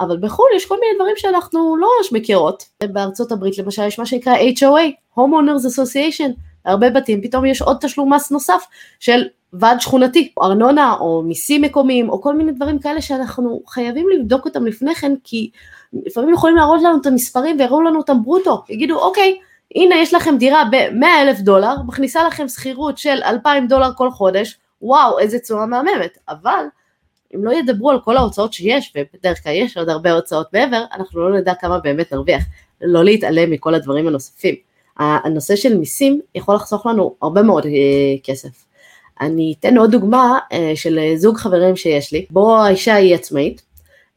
אבל בחו"ל יש כל מיני דברים שאנחנו לא ממש מכירות. בארצות הברית למשל יש מה שנקרא HOA, Homeowners Association, הרבה בתים פתאום יש עוד תשלום מס נוסף של ועד שכונתי, או ארנונה, או מיסים מקומיים, או כל מיני דברים כאלה שאנחנו חייבים לבדוק אותם לפני כן, כי לפעמים יכולים להראות לנו את המספרים ויראו לנו אותם ברוטו, יגידו אוקיי, הנה יש לכם דירה ב-100 אלף דולר, מכניסה לכם שכירות של 2,000 דולר כל חודש, וואו איזה צורה מהממת, אבל אם לא ידברו על כל ההוצאות שיש, ובדרך כלל יש עוד הרבה הוצאות מעבר, אנחנו לא נדע כמה באמת נרוויח. לא להתעלם מכל הדברים הנוספים. הנושא של מיסים יכול לחסוך לנו הרבה מאוד אה, כסף. אני אתן עוד דוגמה אה, של זוג חברים שיש לי, בו האישה היא עצמאית,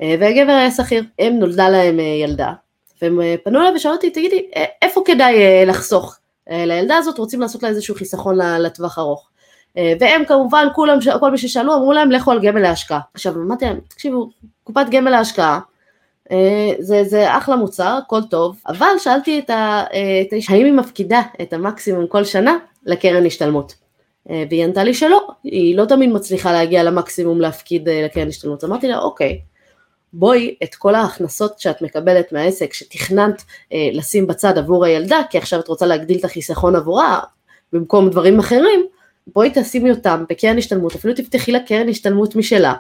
אה, והגבר היה שכיר, הם נולדה להם ילדה, והם פנו אליי ושאלו אותי, תגידי, איפה כדאי לחסוך? לילדה הזאת רוצים לעשות לה איזשהו חיסכון לטווח ארוך. והם כמובן, כולם, כל מי ששאלו, אמרו להם, לכו על גמל להשקעה. עכשיו, אמרתי להם, תקשיבו, קופת גמל להשקעה, זה, זה אחלה מוצר, הכל טוב, אבל שאלתי את האישה, האם היא מפקידה את המקסימום כל שנה לקרן השתלמות? והיא ענתה לי שלא, היא לא תמיד מצליחה להגיע למקסימום להפקיד לקרן השתלמות. אמרתי לה, אוקיי, בואי את כל ההכנסות שאת מקבלת מהעסק שתכננת אה, לשים בצד עבור הילדה, כי עכשיו את רוצה להגדיל את החיסכון עבורה במקום דברים אחרים, בואי תשימי אותם בקרן השתלמות, אפילו תפתחי לה קרן השתלמות משלה.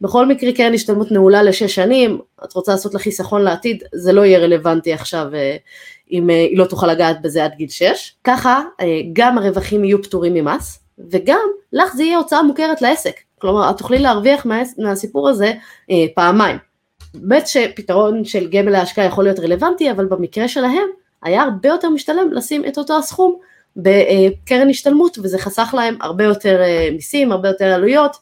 בכל מקרה קרן השתלמות נעולה לשש שנים, את רוצה לעשות לה חיסכון לעתיד, זה לא יהיה רלוונטי עכשיו אה, אם אה, היא לא תוכל לגעת בזה עד גיל שש. ככה אה, גם הרווחים יהיו פטורים ממס, וגם לך זה יהיה הוצאה מוכרת לעסק. כלומר, את תוכלי להרוויח מה, מהסיפור הזה פעמיים. באמת שפתרון של גמל להשקעה יכול להיות רלוונטי, אבל במקרה שלהם היה הרבה יותר משתלם לשים את אותו הסכום בקרן השתלמות, וזה חסך להם הרבה יותר מיסים, הרבה יותר עלויות,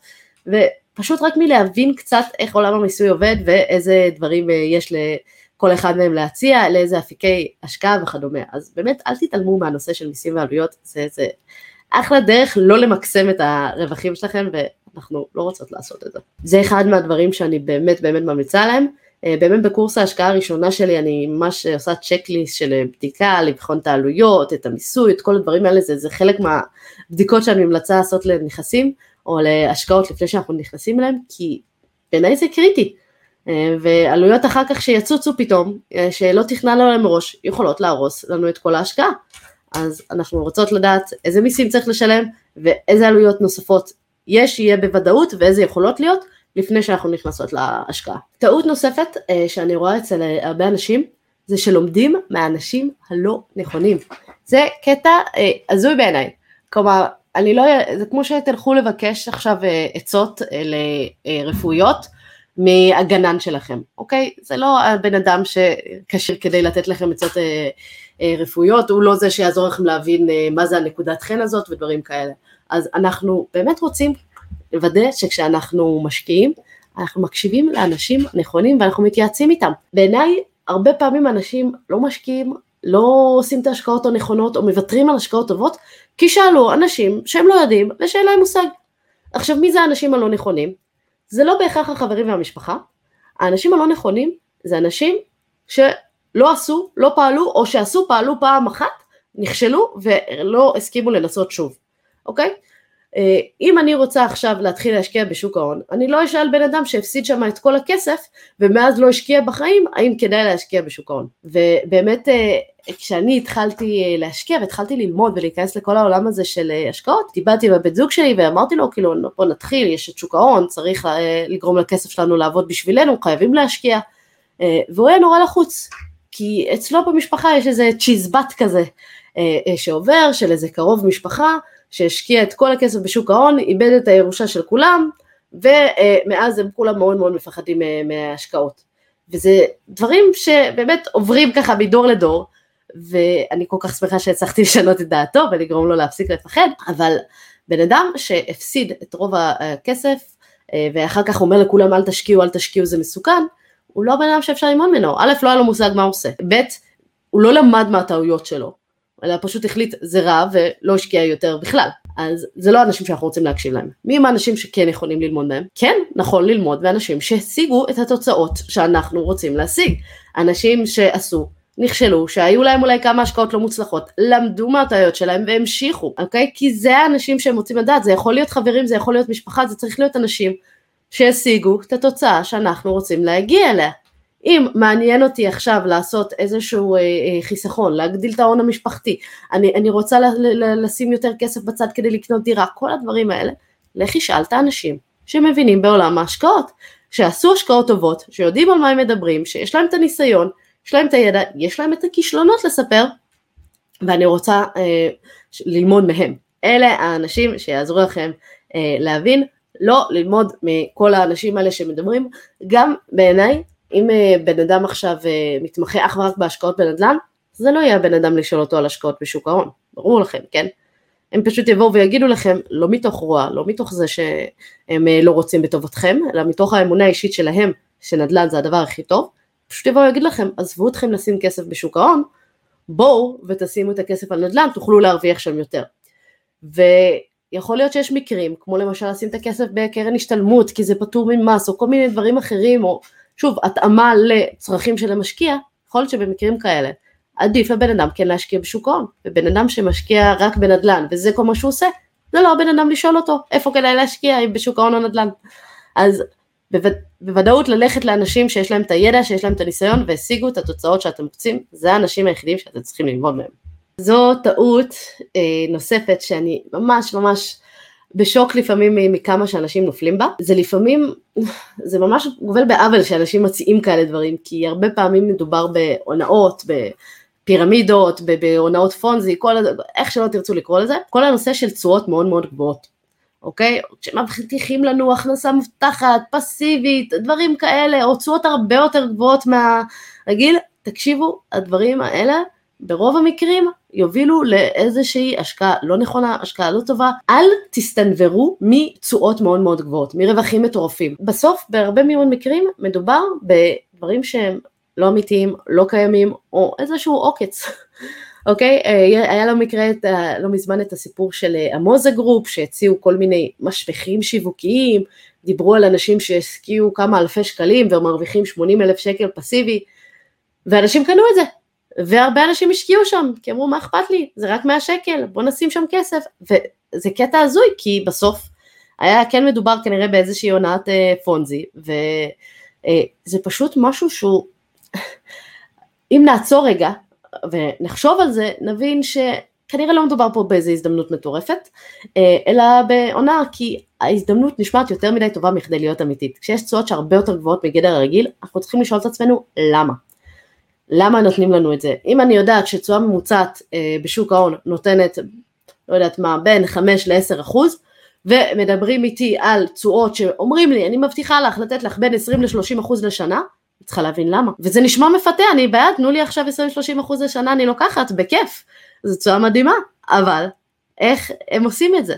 ופשוט רק מלהבין קצת איך עולם המיסוי עובד ואיזה דברים יש לכל אחד מהם להציע, לאיזה אפיקי השקעה וכדומה. אז באמת אל תתעלמו מהנושא של מיסים ועלויות, זה, זה אחלה דרך לא למקסם את הרווחים שלכם ואנחנו לא רוצות לעשות את זה. זה אחד מהדברים שאני באמת באמת ממליצה עליהם. אה, באמת בקורס ההשקעה הראשונה שלי אני ממש עושה צ'קליסט של בדיקה, לבחון את העלויות, את המיסוי, את כל הדברים האלה, זה, זה חלק מהבדיקות שאני ממלצה לעשות לנכסים או להשקעות לפני שאנחנו נכנסים אליהם, כי בעיניי זה קריטי. אה, ועלויות אחר כך שיצוצו פתאום, אה, שלא תכננו עליהן מראש, יכולות להרוס לנו את כל ההשקעה. אז אנחנו רוצות לדעת איזה מיסים צריך לשלם ואיזה עלויות נוספות יש, יהיה בוודאות ואיזה יכולות להיות לפני שאנחנו נכנסות להשקעה. טעות נוספת אה, שאני רואה אצל אה, הרבה אנשים זה שלומדים מהאנשים הלא נכונים. זה קטע אה, הזוי בעיניי. כלומר, אני לא, זה כמו שתלכו לבקש עכשיו עצות לרפואיות מהגנן שלכם, אוקיי? זה לא הבן אדם שכשיר כדי לתת לכם עצות רפואיות, הוא לא זה שיעזור לכם להבין מה זה הנקודת חן הזאת ודברים כאלה. אז אנחנו באמת רוצים לוודא שכשאנחנו משקיעים, אנחנו מקשיבים לאנשים נכונים ואנחנו מתייעצים איתם. בעיניי, הרבה פעמים אנשים לא משקיעים, לא עושים את ההשקעות הנכונות או מוותרים על השקעות טובות, כי שאלו אנשים שהם לא יודעים ושאין להם מושג. עכשיו, מי זה האנשים הלא נכונים? זה לא בהכרח החברים והמשפחה, האנשים הלא נכונים זה אנשים שלא עשו, לא פעלו, או שעשו, פעלו פעם אחת, נכשלו ולא הסכימו לנסות שוב, אוקיי? אה, אם אני רוצה עכשיו להתחיל להשקיע בשוק ההון, אני לא אשאל בן אדם שהפסיד שם את כל הכסף ומאז לא השקיע בחיים, האם כדאי להשקיע בשוק ההון. ובאמת אה, כשאני התחלתי אה, להשקיע והתחלתי ללמוד ולהיכנס לכל העולם הזה של השקעות, דיברתי עם הבן זוג שלי ואמרתי לו כאילו בוא נתחיל, יש את שוק ההון, צריך לגרום לכסף שלנו לעבוד בשבילנו, חייבים להשקיע, והוא היה נורא לחוץ, כי אצלו במשפחה יש איזה צ'יזבט כזה שעובר של איזה קרוב משפחה שהשקיע את כל הכסף בשוק ההון, איבד את הירושה של כולם, ומאז הם כולם מאוד מאוד מפחדים מההשקעות. וזה דברים שבאמת עוברים ככה מדור לדור, ואני כל כך שמחה שהצלחתי לשנות את דעתו ולגרום לו להפסיק לפחד, אבל בן אדם שהפסיד את רוב הכסף, ואחר כך אומר לכולם אל תשקיעו, אל תשקיעו, זה מסוכן, הוא לא בן אדם שאפשר ללמוד ממנו, א', לא היה לו מושג מה הוא עושה, ב', הוא לא למד מהטעויות שלו, אלא פשוט החליט זה רע ולא השקיע יותר בכלל. אז זה לא אנשים שאנחנו רוצים להקשיב להם. מי הם האנשים שכן יכולים ללמוד מהם? כן, נכון ללמוד מאנשים שהשיגו את התוצאות שאנחנו רוצים להשיג. אנשים שעשו, נכשלו, שהיו להם אולי כמה השקעות לא מוצלחות, למדו מהטעויות שלהם והמשיכו, אוקיי? כי זה האנשים שהם רוצים לדעת, זה יכול להיות חברים, זה יכול להיות משפחה, זה צריך להיות אנשים שהשיגו את התוצאה שאנחנו רוצים להגיע אליה. אם מעניין אותי עכשיו לעשות איזשהו אה, אה, חיסכון, להגדיל את ההון המשפחתי, אני, אני רוצה ל, ל, לשים יותר כסף בצד כדי לקנות דירה, כל הדברים האלה, לכי שאל את האנשים שמבינים בעולם ההשקעות, שעשו השקעות טובות, שיודעים על מה הם מדברים, שיש להם את הניסיון, יש להם את הידע, יש להם את הכישלונות לספר, ואני רוצה אה, ללמוד מהם. אלה האנשים שיעזרו לכם אה, להבין לא ללמוד מכל האנשים האלה שמדברים, גם בעיניי, אם אה, בן אדם עכשיו אה, מתמחה אך ורק בהשקעות בנדל"ן, זה לא יהיה הבן אדם לשאול אותו על השקעות בשוק ההון, ברור לכם, כן? הם פשוט יבואו ויגידו לכם, לא מתוך רוע, לא מתוך זה שהם אה, לא רוצים בטובתכם, אלא מתוך האמונה האישית שלהם שנדל"ן זה הדבר הכי טוב, פשוט יבואו ויגיד לכם, עזבו אתכם לשים כסף בשוק ההון, בואו ותשימו את הכסף על נדל"ן, תוכלו להרוויח שם יותר. ויכול להיות שיש מקרים, כמו למשל לשים את הכסף בקרן השתלמות, כי זה פטור ממס, או כל מיני דברים אחרים, או שוב, התאמה לצרכים של המשקיע, יכול להיות שבמקרים כאלה, עדיף לבן אדם כן להשקיע בשוק ההון, ובן אדם שמשקיע רק בנדל"ן, וזה כל מה שהוא עושה, זה לא הבן אדם לשאול אותו איפה כדאי להשקיע, אם בשוק ההון או נדל"ן. אז בוודאות ללכת לאנשים שיש להם את הידע, שיש להם את הניסיון והשיגו את התוצאות שאתם רוצים, זה האנשים היחידים שאתם צריכים ללמוד מהם. זו טעות אה, נוספת שאני ממש ממש בשוק לפעמים מכמה שאנשים נופלים בה, זה לפעמים, זה ממש גובל בעוול שאנשים מציעים כאלה דברים, כי הרבה פעמים מדובר בהונאות, בפירמידות, בהונאות פונזי, כל, איך שלא תרצו לקרוא לזה, כל הנושא של תשואות מאוד מאוד גבוהות. אוקיי? שמבטיחים לנו הכנסה מובטחת, פסיבית, דברים כאלה, או תשואות הרבה יותר גבוהות מהרגיל, תקשיבו, הדברים האלה ברוב המקרים יובילו לאיזושהי השקעה לא נכונה, השקעה לא טובה, אל תסתנוורו מתשואות מאוד מאוד גבוהות, מרווחים מטורפים. בסוף בהרבה מאוד מקרים מדובר בדברים שהם לא אמיתיים, לא קיימים, או איזשהו עוקץ. אוקיי? אה, היה לנו מקרה את, לא מזמן את הסיפור של המוזה אה, Group, שהציעו כל מיני משפכים שיווקיים, דיברו על אנשים שהשקיעו כמה אלפי שקלים ומרוויחים 80 אלף שקל פסיבי, ואנשים קנו את זה, והרבה אנשים השקיעו שם, כי אמרו מה אכפת לי, זה רק 100 שקל, בוא נשים שם כסף, וזה קטע הזוי, כי בסוף היה כן מדובר כנראה באיזושהי הונאת אה, פונזי, וזה פשוט משהו שהוא, אם נעצור רגע ונחשוב על זה, נבין שכנראה לא מדובר פה באיזו הזדמנות מטורפת, אה, אלא בעונה, כי ההזדמנות נשמעת יותר מדי טובה מכדי להיות אמיתית. כשיש תשואות שהרבה יותר גבוהות מגדר הרגיל, אנחנו צריכים לשאול את עצמנו למה. למה נותנים לנו את זה? אם אני יודעת שתשואה ממוצעת אה, בשוק ההון נותנת, לא יודעת מה, בין 5 ל-10 אחוז, ומדברים איתי על תשואות שאומרים לי, אני מבטיחה לך לתת לך בין 20 ל-30 אחוז לשנה, צריכה להבין למה. וזה נשמע מפתה, אני בעד, תנו לי עכשיו 20-30 אחוז לשנה, אני לוקחת, בכיף. זו תשואה מדהימה, אבל איך הם עושים את זה?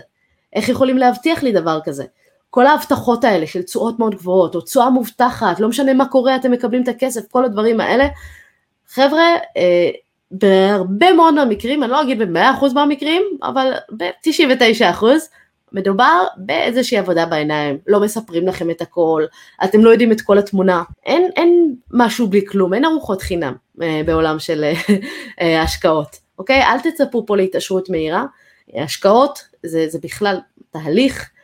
איך יכולים להבטיח לי דבר כזה? כל ההבטחות האלה של תשואות מאוד גבוהות, או תשואה מובטחת, לא משנה מה קורה, אתם מקבלים את הכסף, כל הדברים האלה, חבר'ה, אה, בהרבה מאוד מהמקרים, אני לא אגיד ב-100% מהמקרים, אבל ב-99%, מדובר באיזושהי עבודה בעיניים, לא מספרים לכם את הכל, אתם לא יודעים את כל התמונה, אין, אין משהו בלי כלום, אין ארוחות חינם אה, בעולם של אה, השקעות, אוקיי? אל תצפו פה להתעשרות מהירה, השקעות זה, זה בכלל תהליך, אה,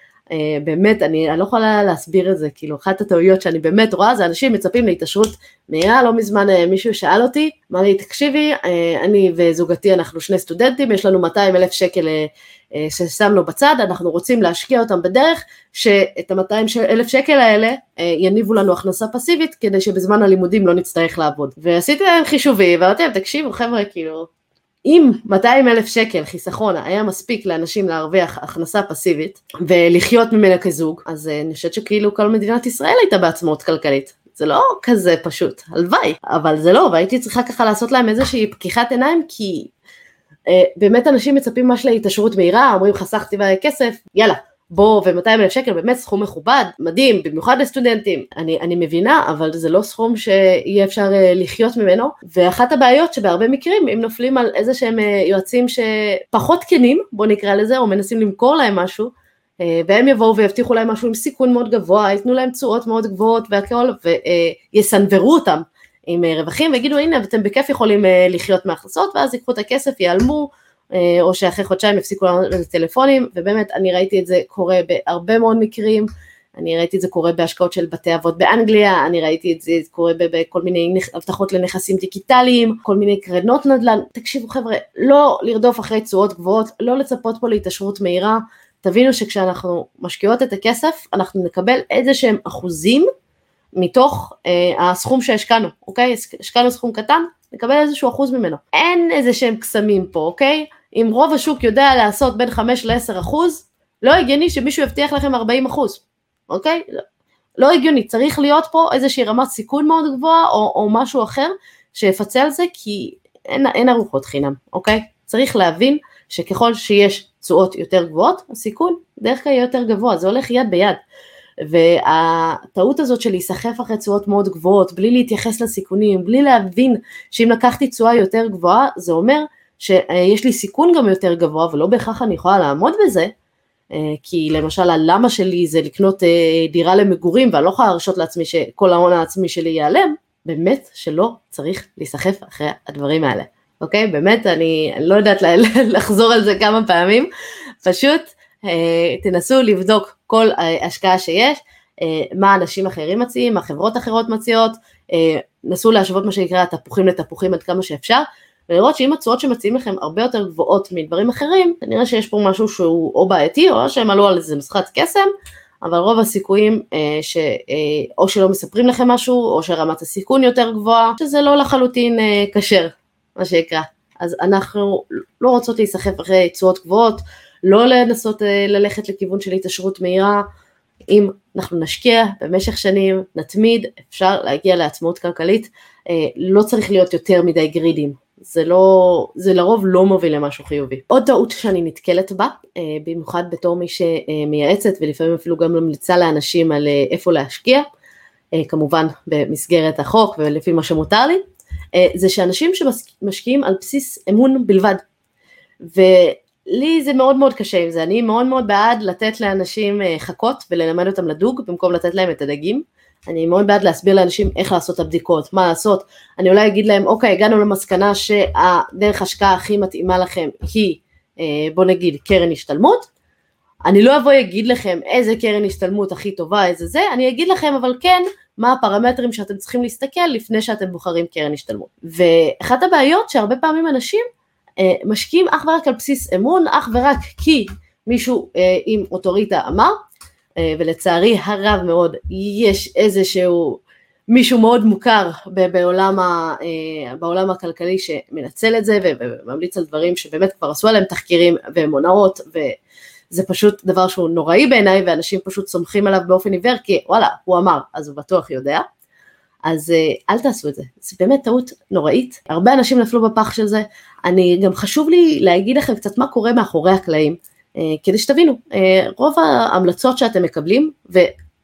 באמת, אני, אני לא יכולה להסביר את זה, כאילו אחת הטעויות שאני באמת רואה זה אנשים מצפים להתעשרות מהירה, לא מזמן אה, מישהו שאל אותי, אמר לי תקשיבי, אה, אני וזוגתי אנחנו שני סטודנטים, יש לנו 200 אלף שקל ששמנו בצד, אנחנו רוצים להשקיע אותם בדרך שאת ה-200 אלף שקל האלה יניבו לנו הכנסה פסיבית כדי שבזמן הלימודים לא נצטרך לעבוד. ועשיתי להם חישובי ואמרתי להם תקשיבו חבר'ה כאילו אם 200 אלף שקל חיסכון היה מספיק לאנשים להרוויח הכנסה פסיבית ולחיות ממנה כזוג, אז אה, אני חושבת שכאילו כל מדינת ישראל הייתה בעצמאות כלכלית. זה לא כזה פשוט, הלוואי, אבל זה לא, והייתי צריכה ככה לעשות להם איזושהי פקיחת עיניים, כי אה, באמת אנשים מצפים ממש להתעשרות מהירה, אומרים חסכתי כסף, יאללה, בוא ו-200 אלף שקל באמת סכום מכובד, מדהים, במיוחד לסטודנטים, אני, אני מבינה, אבל זה לא סכום שיהיה אפשר uh, לחיות ממנו, ואחת הבעיות שבהרבה מקרים, אם נופלים על איזה שהם uh, יועצים שפחות כנים, בוא נקרא לזה, או מנסים למכור להם משהו, uh, והם יבואו ויבטיחו להם משהו עם סיכון מאוד גבוה, ייתנו להם תשואות מאוד גבוהות והכל, ויסנוורו אותם עם רווחים, ויגידו הנה אתם בכיף יכולים לחיות מהכנסות, ואז ייקחו את הכסף, ייעלמו, אה, או שאחרי חודשיים הפסיקו לענות לטלפונים, ובאמת אני ראיתי את זה קורה בהרבה מאוד מקרים, אני ראיתי את זה קורה בהשקעות של בתי אבות באנגליה, אני ראיתי את זה קורה בכל מיני הבטחות לנכסים דיגיטליים, כל מיני קרנות נדל"ן, תקשיבו חבר'ה, לא לרדוף אחרי תשואות גבוהות, לא לצפות פה להתעשרות מהירה, תבינו שכשאנחנו משקיעות את הכסף, אנחנו נקבל איזה שהם אחוזים מתוך אה, הסכום שהשקענו, אוקיי? השקענו סכום קטן, נקבל איזשהו אחוז ממנו. אין איזה שהם קסמים פה, אוקיי? אם רוב השוק יודע לעשות בין 5 ל-10 אחוז, לא הגיוני שמישהו יבטיח לכם 40 אחוז, אוקיי? לא, לא הגיוני, צריך להיות פה איזושהי רמת סיכון מאוד גבוהה או, או משהו אחר שיפצה על זה כי אין, אין ארוחות חינם, אוקיי? צריך להבין שככל שיש תשואות יותר גבוהות, הסיכון דרך כלל יהיה יותר גבוה, זה הולך יד ביד. והטעות הזאת של להיסחף אחרי תשואות מאוד גבוהות, בלי להתייחס לסיכונים, בלי להבין שאם לקחתי תשואה יותר גבוהה, זה אומר שיש לי סיכון גם יותר גבוה, ולא בהכרח אני יכולה לעמוד בזה, אה, כי למשל הלמה שלי זה לקנות אה, דירה למגורים, ואני לא יכולה להרשות לעצמי שכל ההון העצמי שלי ייעלם, באמת שלא צריך להיסחף אחרי הדברים האלה. אוקיי? באמת, אני, לא יודעת לחזור על זה כמה פעמים, פשוט אה, תנסו לבדוק כל אה, השקעה שיש, אה, מה אנשים אחרים מציעים, מה חברות אחרות מציעות, אה, נסו להשוות מה שנקרא תפוחים לתפוחים עד כמה שאפשר, ולראות שאם התשואות שמציעים לכם הרבה יותר גבוהות מדברים אחרים, כנראה שיש פה משהו שהוא או בעייתי או שהם עלו על איזה משחק קסם, אבל רוב הסיכויים אה, שאו אה, שלא מספרים לכם משהו, או שרמת הסיכון יותר גבוהה, שזה לא לחלוטין אה, כשר, מה שנקרא. אז אנחנו לא רוצות להיסחף אחרי תשואות גבוהות, לא לנסות אה, ללכת לכיוון של התעשרות מהירה, אם אנחנו נשקיע במשך שנים, נתמיד, אפשר להגיע לעצמאות כלכלית, אה, לא צריך להיות יותר מדי גרידים, זה לא, זה לרוב לא מוביל למשהו חיובי. עוד טעות שאני נתקלת בה, אה, במיוחד בתור מי שמייעצת ולפעמים אפילו גם ממליצה לאנשים על איפה להשקיע, כמובן במסגרת החוק ולפי מה שמותר לי, זה שאנשים שמשקיעים על בסיס אמון בלבד. לי זה מאוד מאוד קשה עם זה, אני מאוד מאוד בעד לתת לאנשים אה, חכות וללמד אותם לדוג במקום לתת להם את הדגים. אני מאוד בעד להסביר לאנשים איך לעשות את הבדיקות, מה לעשות. אני אולי אגיד להם, אוקיי, הגענו למסקנה שהדרך השקעה הכי מתאימה לכם היא, אה, בוא נגיד, קרן השתלמות. אני לא אבוא אגיד לכם איזה קרן השתלמות הכי טובה, איזה זה, אני אגיד לכם אבל כן, מה הפרמטרים שאתם צריכים להסתכל לפני שאתם בוחרים קרן השתלמות. ואחת הבעיות שהרבה פעמים אנשים משקיעים אך ורק על בסיס אמון, אך ורק כי מישהו אה, עם אוטוריטה אמר, אה, ולצערי הרב מאוד יש איזשהו מישהו מאוד מוכר בעולם, ה, בעולם הכלכלי שמנצל את זה וממליץ על דברים שבאמת כבר עשו עליהם תחקירים ומונאות וזה פשוט דבר שהוא נוראי בעיניי ואנשים פשוט סומכים עליו באופן עיוור כי וואלה הוא אמר אז הוא בטוח יודע. אז אל תעשו את זה, זה באמת טעות נוראית, הרבה אנשים נפלו בפח של זה, אני גם חשוב לי להגיד לכם קצת מה קורה מאחורי הקלעים, אה, כדי שתבינו, אה, רוב ההמלצות שאתם מקבלים,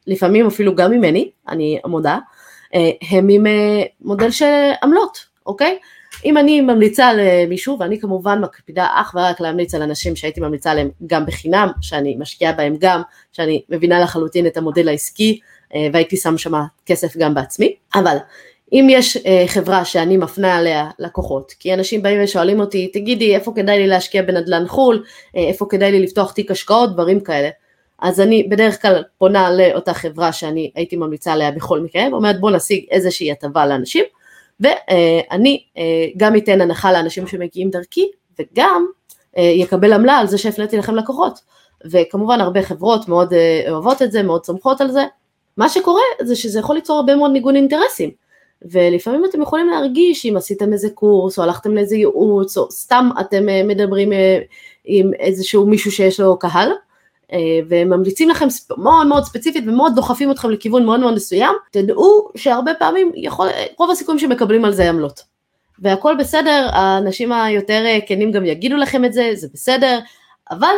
ולפעמים אפילו גם ממני, אני מודה, אה, הם עם מודל של עמלות, אוקיי? אם אני ממליצה למישהו, ואני כמובן מקפידה אך ורק להמליץ על אנשים שהייתי ממליצה עליהם גם בחינם, שאני משקיעה בהם גם, שאני מבינה לחלוטין את המודל העסקי, והייתי שם שם כסף גם בעצמי, אבל אם יש אה, חברה שאני מפנה עליה לקוחות, כי אנשים באים ושואלים אותי, תגידי איפה כדאי לי להשקיע בנדל"ן חו"ל, אה, איפה כדאי לי לפתוח תיק השקעות, דברים כאלה, אז אני בדרך כלל פונה לאותה חברה שאני הייתי ממליצה עליה בכל מקרה, ואומרת בוא נשיג איזושהי הטבה לאנשים, ואני אה, גם אתן הנחה לאנשים שמגיעים דרכי, וגם אה, יקבל עמלה על זה שהפניתי לכם לקוחות, וכמובן הרבה חברות מאוד אה, אוהבות את זה, מאוד סומכות על זה, מה שקורה זה שזה יכול ליצור הרבה מאוד ניגון אינטרסים. ולפעמים אתם יכולים להרגיש אם עשיתם איזה קורס או הלכתם לאיזה ייעוץ או סתם אתם אה, מדברים אה, עם איזשהו מישהו שיש לו קהל אה, וממליצים לכם מאוד מאוד ספציפית ומאוד דוחפים אתכם לכיוון מאוד מאוד מסוים, תדעו שהרבה פעמים יכול, רוב הסיכויים שמקבלים על זה עמלות. והכל בסדר, האנשים היותר כנים גם יגידו לכם את זה, זה בסדר, אבל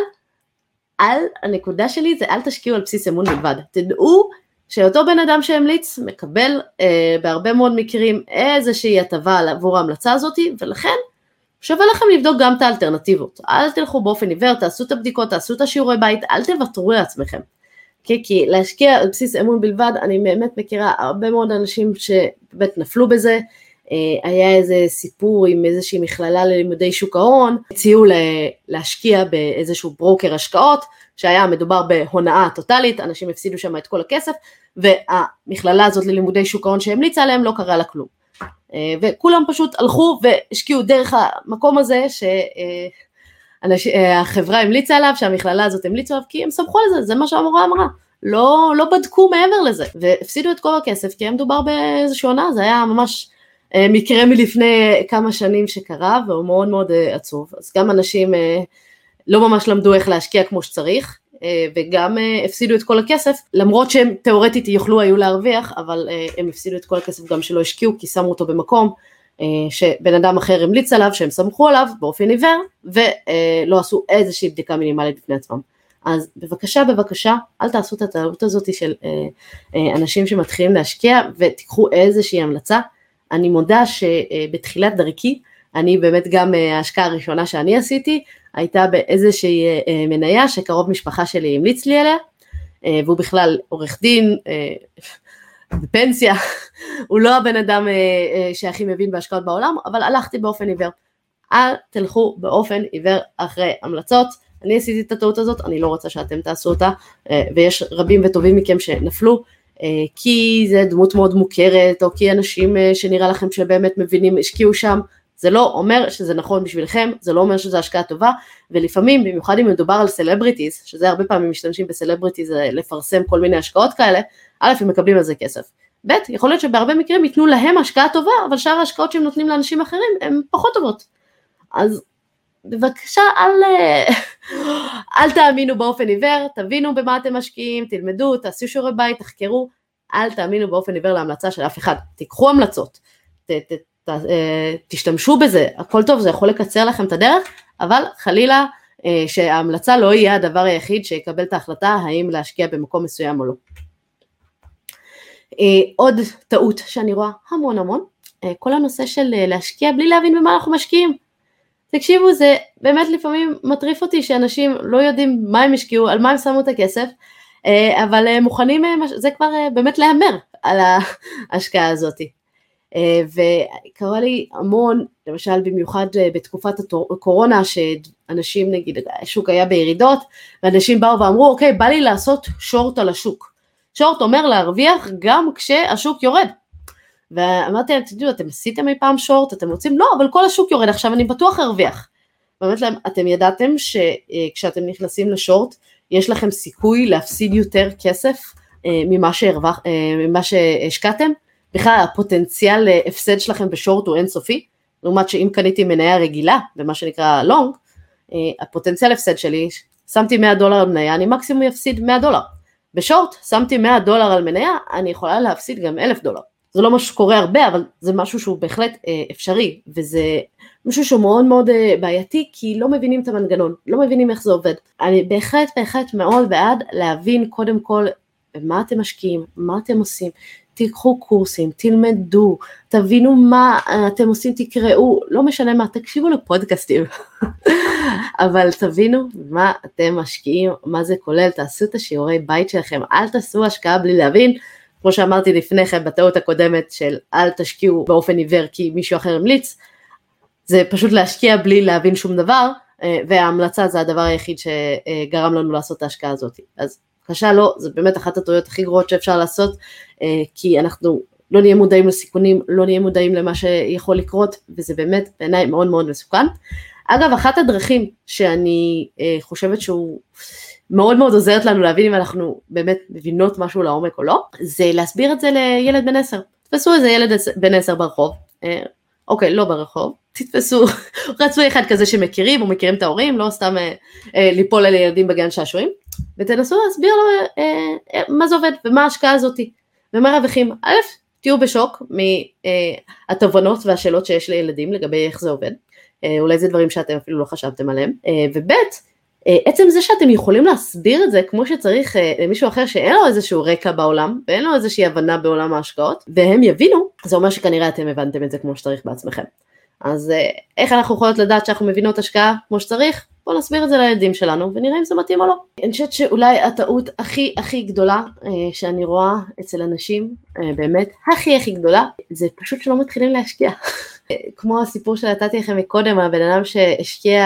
על, הנקודה שלי זה אל תשקיעו על בסיס אמון בלבד, תדעו שאותו בן אדם שהמליץ מקבל אה, בהרבה מאוד מקרים איזושהי הטבה עבור ההמלצה הזאתי, ולכן שווה לכם לבדוק גם את האלטרנטיבות. אל תלכו באופן עיוור, תעשו את הבדיקות, תעשו את השיעורי בית, אל תוותרו לעצמכם. כי, כי להשקיע על בסיס אמון בלבד, אני באמת מכירה הרבה מאוד אנשים שבאמת נפלו בזה, היה איזה סיפור עם איזושהי מכללה ללימודי שוק ההון, הציעו להשקיע באיזשהו ברוקר השקעות, שהיה מדובר בהונאה טוטאלית, אנשים הפסידו שם את כל הכסף, והמכללה הזאת ללימודי שוק ההון שהמליצה עליהם לא קרה לה כלום. אה, וכולם פשוט הלכו והשקיעו דרך המקום הזה שהחברה אה, המליצה עליו, שהמכללה הזאת המליצה עליו, כי הם סמכו על זה, זה מה שהמורה אמרה. לא, לא בדקו מעבר לזה, והפסידו את כל הכסף, כי היה מדובר באיזושהי עונה, זה היה ממש אה, מקרה מלפני כמה שנים שקרה, והוא מאוד מאוד עצוב. אז גם אנשים לא ממש למדו איך להשקיע כמו שצריך, וגם הפסידו את כל הכסף, למרות שהם תאורטית יוכלו היו להרוויח, אבל הם הפסידו את כל הכסף גם שלא השקיעו כי שמו אותו במקום שבן אדם אחר המליץ עליו, שהם סמכו עליו באופן עיוור, ולא עשו איזושהי בדיקה מינימלית בפני עצמם. אז בבקשה, בבקשה, אל תעשו את הטעות הזאת של אנשים שמתחילים להשקיע ותיקחו איזושהי המלצה. אני מודה שבתחילת דרכי, אני באמת גם ההשקעה הראשונה שאני עשיתי, הייתה באיזושהי מניה שקרוב משפחה שלי המליץ לי עליה, והוא בכלל עורך דין, בפנסיה, הוא לא הבן אדם אה, אה, שהכי מבין בהשקעות בעולם, אבל הלכתי באופן עיוור. אל תלכו באופן עיוור אחרי המלצות. אני עשיתי את הטעות הזאת, אני לא רוצה שאתם תעשו אותה, אה, ויש רבים וטובים מכם שנפלו, כי זה דמות מאוד מוכרת, או כי אנשים שנראה לכם שבאמת מבינים השקיעו שם, זה לא אומר שזה נכון בשבילכם, זה לא אומר שזו השקעה טובה, ולפעמים, במיוחד אם מדובר על celebrities, שזה הרבה פעמים משתמשים ב celebrities לפרסם כל מיני השקעות כאלה, א', הם מקבלים על זה כסף. ב', יכול להיות שבהרבה מקרים ייתנו להם השקעה טובה, אבל שאר ההשקעות שהם נותנים לאנשים אחרים הן פחות טובות. אז בבקשה אל, אל תאמינו באופן עיוור, תבינו במה אתם משקיעים, תלמדו, תעשו שיעורי בית, תחקרו, אל תאמינו באופן עיוור להמלצה של אף אחד. תיקחו המלצות, ת, ת, ת, אה, תשתמשו בזה, הכל טוב, זה יכול לקצר לכם את הדרך, אבל חלילה אה, שההמלצה לא יהיה הדבר היחיד שיקבל את ההחלטה האם להשקיע במקום מסוים או לא. אה, עוד טעות שאני רואה המון המון, אה, כל הנושא של אה, להשקיע בלי להבין במה אנחנו משקיעים. תקשיבו, זה באמת לפעמים מטריף אותי שאנשים לא יודעים מה הם השקיעו, על מה הם שמו את הכסף, אבל מוכנים, זה כבר באמת להמר על ההשקעה הזאת. וקרה לי המון, למשל במיוחד בתקופת הקורונה, שאנשים נגיד, השוק היה בירידות, ואנשים באו ואמרו, אוקיי, בא לי לעשות שורט על השוק. שורט אומר להרוויח גם כשהשוק יורד. ואמרתי להם, תדעו, אתם עשיתם אי פעם שורט? אתם רוצים? לא, אבל כל השוק יורד עכשיו, אני בטוח ארוויח. ואמרתי להם, אתם ידעתם שכשאתם נכנסים לשורט, יש לכם סיכוי להפסיד יותר כסף אה, ממה, שהרווח, אה, ממה שהשקעתם? בכלל הפוטנציאל להפסד שלכם בשורט הוא אינסופי, לעומת שאם קניתי מניה רגילה, במה שנקרא לונג, אה, הפוטנציאל הפסד שלי, שמתי 100 דולר על מניה, אני מקסימום אפסיד 100 דולר. בשורט שמתי 100 דולר על מניה, אני יכולה להפסיד גם 1,000 דולר. זה לא משהו שקורה הרבה, אבל זה משהו שהוא בהחלט אה, אפשרי, וזה משהו שהוא מאוד מאוד אה, בעייתי, כי לא מבינים את המנגנון, לא מבינים איך זה עובד. אני בהחלט בהחלט מאוד בעד להבין קודם כל במה אתם משקיעים, מה אתם עושים, תיקחו קורסים, תלמדו, תבינו מה אתם עושים, תקראו, לא משנה מה, תקשיבו לפודקאסטים, אבל תבינו מה אתם משקיעים, מה זה כולל, תעשו את השיעורי בית שלכם, אל תעשו השקעה בלי להבין, כמו שאמרתי לפני כן בטעות הקודמת של אל תשקיעו באופן עיוור כי מישהו אחר המליץ, זה פשוט להשקיע בלי להבין שום דבר, אה, וההמלצה זה הדבר היחיד שגרם לנו לעשות את ההשקעה הזאת. אז בבקשה לא, זה באמת אחת הטעויות הכי גרועות שאפשר לעשות, אה, כי אנחנו לא נהיה מודעים לסיכונים, לא נהיה מודעים למה שיכול לקרות, וזה באמת בעיניי מאוד מאוד מסוכן. אגב, אחת הדרכים שאני אה, חושבת שהוא מאוד מאוד עוזרת לנו להבין אם אנחנו באמת מבינות משהו לעומק או לא, זה להסביר את זה לילד בן עשר. תתפסו איזה ילד בן עשר ברחוב, אה, אוקיי, לא ברחוב, תתפסו, רצו אחד כזה שמכירים או מכירים את ההורים, לא סתם אה, אה, ליפול על ילדים בגן שעשועים, ותנסו להסביר לו אה, אה, מה זה עובד ומה ההשקעה הזאתי ומה רווחים. א', תהיו בשוק מהתובנות והשאלות שיש לילדים לגבי איך זה עובד, אה, אולי זה דברים שאתם אפילו לא חשבתם עליהם, אה, וב', אה, עצם זה שאתם יכולים להסביר את זה כמו שצריך אה, למישהו אחר שאין לו איזשהו רקע בעולם ואין לו איזושהי הבנה בעולם ההשקעות והם יבינו, זה אומר שכנראה אתם הבנתם את זה כמו שצריך בעצמכם. אז אה, איך אנחנו יכולות לדעת שאנחנו מבינות השקעה כמו שצריך? בואו נסביר את זה לילדים שלנו ונראה אם זה מתאים או לא. אני חושבת שאולי הטעות הכי הכי גדולה אה, שאני רואה אצל אנשים, אה, באמת הכי הכי גדולה, זה פשוט שלא מתחילים להשקיע. כמו הסיפור שנתתי לכם מקודם, הבן אדם שהשקיע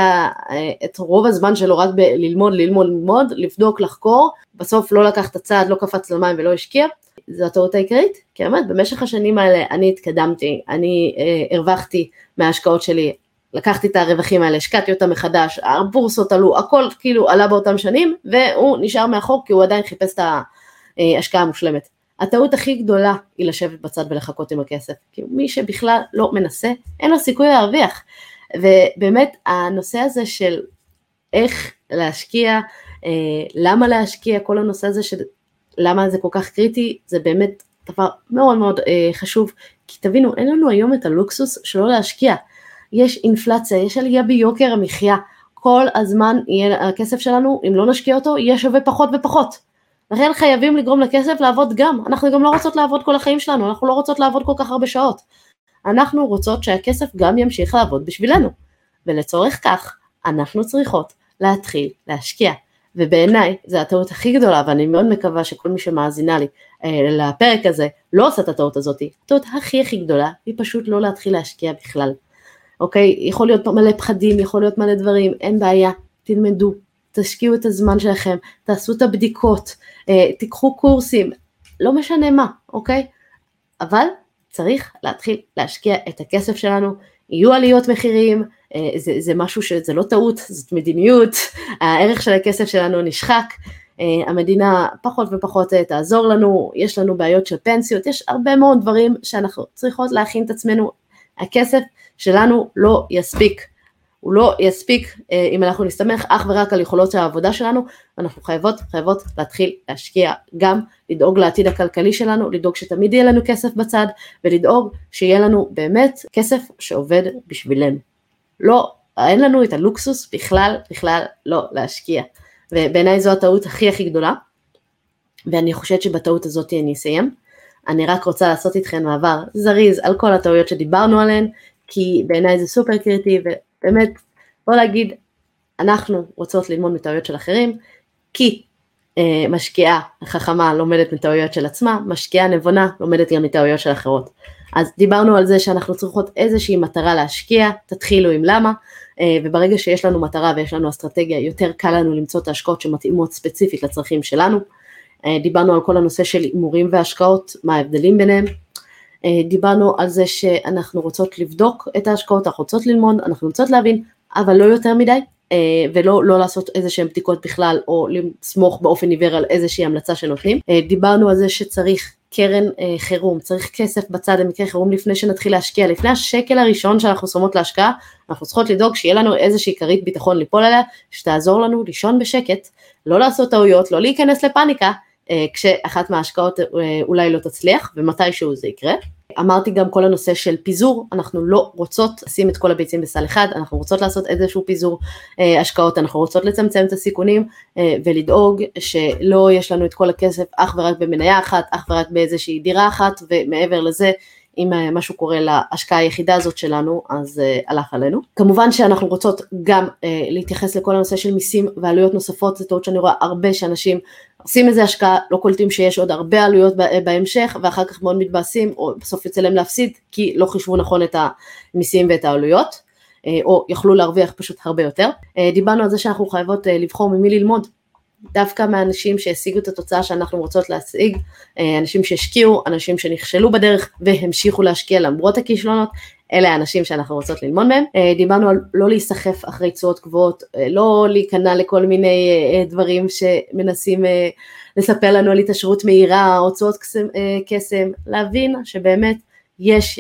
אה, את רוב הזמן שלו רק בללמוד, ללמוד, ללמוד, לבדוק, לחקור, בסוף לא לקח את הצעד, לא קפץ למים ולא השקיע, זו הטעות העיקרית, כי באמת במשך השנים האלה אני התקדמתי, אני אה, הרווחתי מההשקעות שלי, לקחתי את הרווחים האלה, השקעתי אותם מחדש, הבורסות עלו, הכל כאילו עלה באותם שנים, והוא נשאר מאחור כי הוא עדיין חיפש את ההשקעה המושלמת. הטעות הכי גדולה היא לשבת בצד ולחכות עם הכסף, כי מי שבכלל לא מנסה, אין לו סיכוי להרוויח. ובאמת הנושא הזה של איך להשקיע, למה להשקיע, כל הנושא הזה של למה זה כל כך קריטי, זה באמת דבר מאוד מאוד חשוב, כי תבינו, אין לנו היום את הלוקסוס שלא להשקיע. יש אינפלציה, יש עלייה ביוקר המחיה, כל הזמן יהיה, הכסף שלנו, אם לא נשקיע אותו, יהיה שווה פחות ופחות. לכן חייבים לגרום לכסף לעבוד גם, אנחנו גם לא רוצות לעבוד כל החיים שלנו, אנחנו לא רוצות לעבוד כל כך הרבה שעות. אנחנו רוצות שהכסף גם ימשיך לעבוד בשבילנו, ולצורך כך אנחנו צריכות להתחיל להשקיע. ובעיניי זו הטעות הכי גדולה, ואני מאוד מקווה שכל מי שמאזינה לי אה, לפרק הזה לא עושה את הטעות הזאת. הטעות הכי הכי גדולה היא פשוט לא להתחיל להשקיע בכלל. אוקיי? יכול להיות מלא פחדים, יכול להיות מלא דברים, אין בעיה, תלמדו, תשקיעו את הזמן שלכם, תעשו את הבדיקות, אה, תיקחו קורסים, לא משנה מה, אוקיי? אבל צריך להתחיל להשקיע את הכסף שלנו, יהיו עליות מחירים, אה, זה, זה משהו שזה לא טעות, זאת מדיניות, הערך של הכסף שלנו נשחק, אה, המדינה פחות ופחות תעזור לנו, יש לנו בעיות של פנסיות, יש הרבה מאוד דברים שאנחנו צריכות להכין את עצמנו, הכסף שלנו לא יספיק. הוא לא יספיק אה, אם אנחנו נסתמך אך ורק על יכולות העבודה שלנו, אנחנו חייבות, חייבות להתחיל להשקיע גם, לדאוג לעתיד הכלכלי שלנו, לדאוג שתמיד יהיה לנו כסף בצד, ולדאוג שיהיה לנו באמת כסף שעובד בשבילנו. לא, אין לנו את הלוקסוס בכלל, בכלל לא להשקיע. ובעיניי זו הטעות הכי הכי גדולה, ואני חושבת שבטעות הזאת אני אסיים. אני רק רוצה לעשות איתכם מעבר זריז על כל הטעויות שדיברנו עליהן, כי בעיניי זה סופר קריטי, ובאמת, בוא להגיד, אנחנו רוצות ללמוד מטעויות של אחרים, כי אה, משקיעה חכמה לומדת מטעויות של עצמה, משקיעה נבונה לומדת גם מטעויות של אחרות. אז דיברנו על זה שאנחנו צריכות איזושהי מטרה להשקיע, תתחילו עם למה, אה, וברגע שיש לנו מטרה ויש לנו אסטרטגיה, יותר קל לנו למצוא את ההשקעות שמתאימות ספציפית לצרכים שלנו. אה, דיברנו על כל הנושא של הימורים והשקעות, מה ההבדלים ביניהם. אה, דיברנו על זה שאנחנו רוצות לבדוק את ההשקעות, אנחנו רוצות ללמוד, אנחנו רוצות להבין, אבל לא יותר מדי, אה, ולא לא לעשות איזה שהן בדיקות בכלל, או לסמוך באופן עיוור על איזושהי המלצה שנותנים. אה, דיברנו על זה שצריך קרן חירום, צריך כסף בצד למקרה חירום לפני שנתחיל להשקיע, לפני השקל הראשון שאנחנו שמות להשקעה, אנחנו צריכות לדאוג שיהיה לנו איזושהי כרית ביטחון ליפול עליה, שתעזור לנו לישון בשקט, לא לעשות טעויות, לא להיכנס לפאניקה, כשאחת מההשקעות אה, אולי לא תצליח ומתישהו זה יקרה. אמרתי גם כל הנושא של פיזור, אנחנו לא רוצות לשים את כל הביצים בסל אחד, אנחנו רוצות לעשות איזשהו פיזור אה, השקעות, אנחנו רוצות לצמצם את הסיכונים אה, ולדאוג שלא יש לנו את כל הכסף אך ורק במניה אחת, אך ורק באיזושהי דירה אחת ומעבר לזה אם אה, משהו קורה להשקעה היחידה הזאת שלנו, אז uh, הלך עלינו. כמובן שאנחנו רוצות גם uh, להתייחס לכל הנושא של מיסים ועלויות נוספות, זה טעות שאני רואה הרבה שאנשים עושים איזה השקעה, לא קולטים שיש עוד הרבה עלויות בהמשך, ואחר כך מאוד מתבאסים, או בסוף יוצא להם להפסיד, כי לא חישבו נכון את המיסים ואת העלויות, או יכלו להרוויח פשוט הרבה יותר. דיברנו על זה שאנחנו חייבות לבחור ממי ללמוד. דווקא מאנשים שהשיגו את התוצאה שאנחנו רוצות להשיג, אה, אנשים שהשקיעו, אנשים שנכשלו בדרך והמשיכו להשקיע למרות הכישלונות, אלה האנשים שאנחנו רוצות ללמוד מהם. אה, דיברנו על לא להיסחף אחרי תשואות גבוהות, אה, לא להיכנע לכל מיני דברים שמנסים לספר לנו על התעשרות מהירה או תשואות קסם, להבין שבאמת יש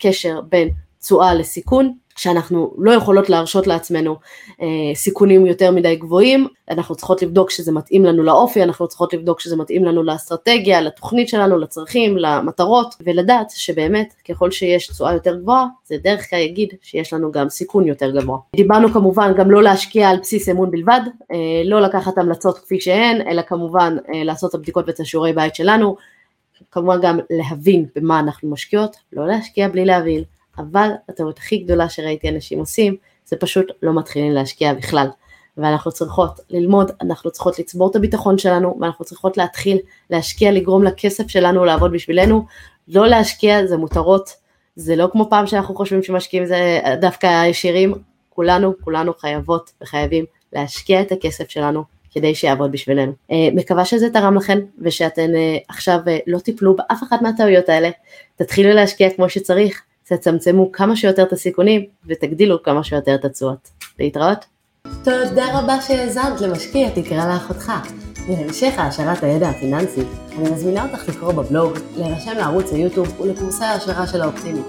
קשר בין תשואה לסיכון, שאנחנו לא יכולות להרשות לעצמנו אה, סיכונים יותר מדי גבוהים, אנחנו צריכות לבדוק שזה מתאים לנו לאופי, אנחנו צריכות לבדוק שזה מתאים לנו לאסטרטגיה, לתוכנית שלנו, לצרכים, למטרות, ולדעת שבאמת ככל שיש תשואה יותר גבוהה, זה דרך כלל יגיד שיש לנו גם סיכון יותר גבוה. דיברנו כמובן גם לא להשקיע על בסיס אמון בלבד, אה, לא לקחת המלצות כפי שהן, אלא כמובן אה, לעשות את הבדיקות ואת השיעורי בית שלנו, כמובן גם להבין במה אנחנו משקיעות, לא להשקיע בלי להבין. אבל הטעות הכי גדולה שראיתי אנשים עושים, זה פשוט לא מתחילים להשקיע בכלל. ואנחנו צריכות ללמוד, אנחנו צריכות לצבור את הביטחון שלנו, ואנחנו צריכות להתחיל להשקיע, לגרום לכסף שלנו לעבוד בשבילנו. לא להשקיע זה מותרות, זה לא כמו פעם שאנחנו חושבים שמשקיעים זה דווקא הישירים, כולנו, כולנו חייבות וחייבים להשקיע את הכסף שלנו כדי שיעבוד בשבילנו. אה, מקווה שזה תרם לכם ושאתן אה, עכשיו אה, לא תיפלו באף אחת מהטעויות האלה, תתחילו להשקיע כמו שצריך, תצמצמו כמה שיותר את הסיכונים ותגדילו כמה שיותר את התשואות. להתראות. תודה רבה שהאזנת למשקיע תקרא לאחותך. להמשך העשרת הידע הפיננסי, אני מזמינה אותך לקרוא בבלוג, להירשם לערוץ היוטיוב ולקורסי ההשערה של האופטימית,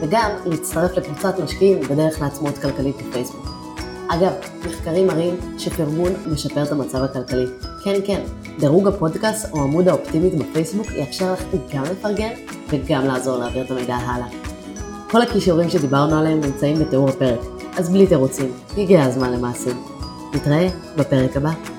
וגם להצטרף לקבוצת משקיעים בדרך לעצמאות כלכלית בפייסבוק. אגב, מחקרים מראים שפרגון משפר את המצב הכלכלי. כן, כן, דירוג הפודקאסט או עמוד האופטימית בפייסבוק יאפשר לך גם לפרגן וגם לעזור להעביר את המידע הלאה. כל הכישורים שדיברנו עליהם נמצאים בתיאור הפרק, אז בלי תירוצים, הגיע הזמן למעשים. נתראה בפרק הבא.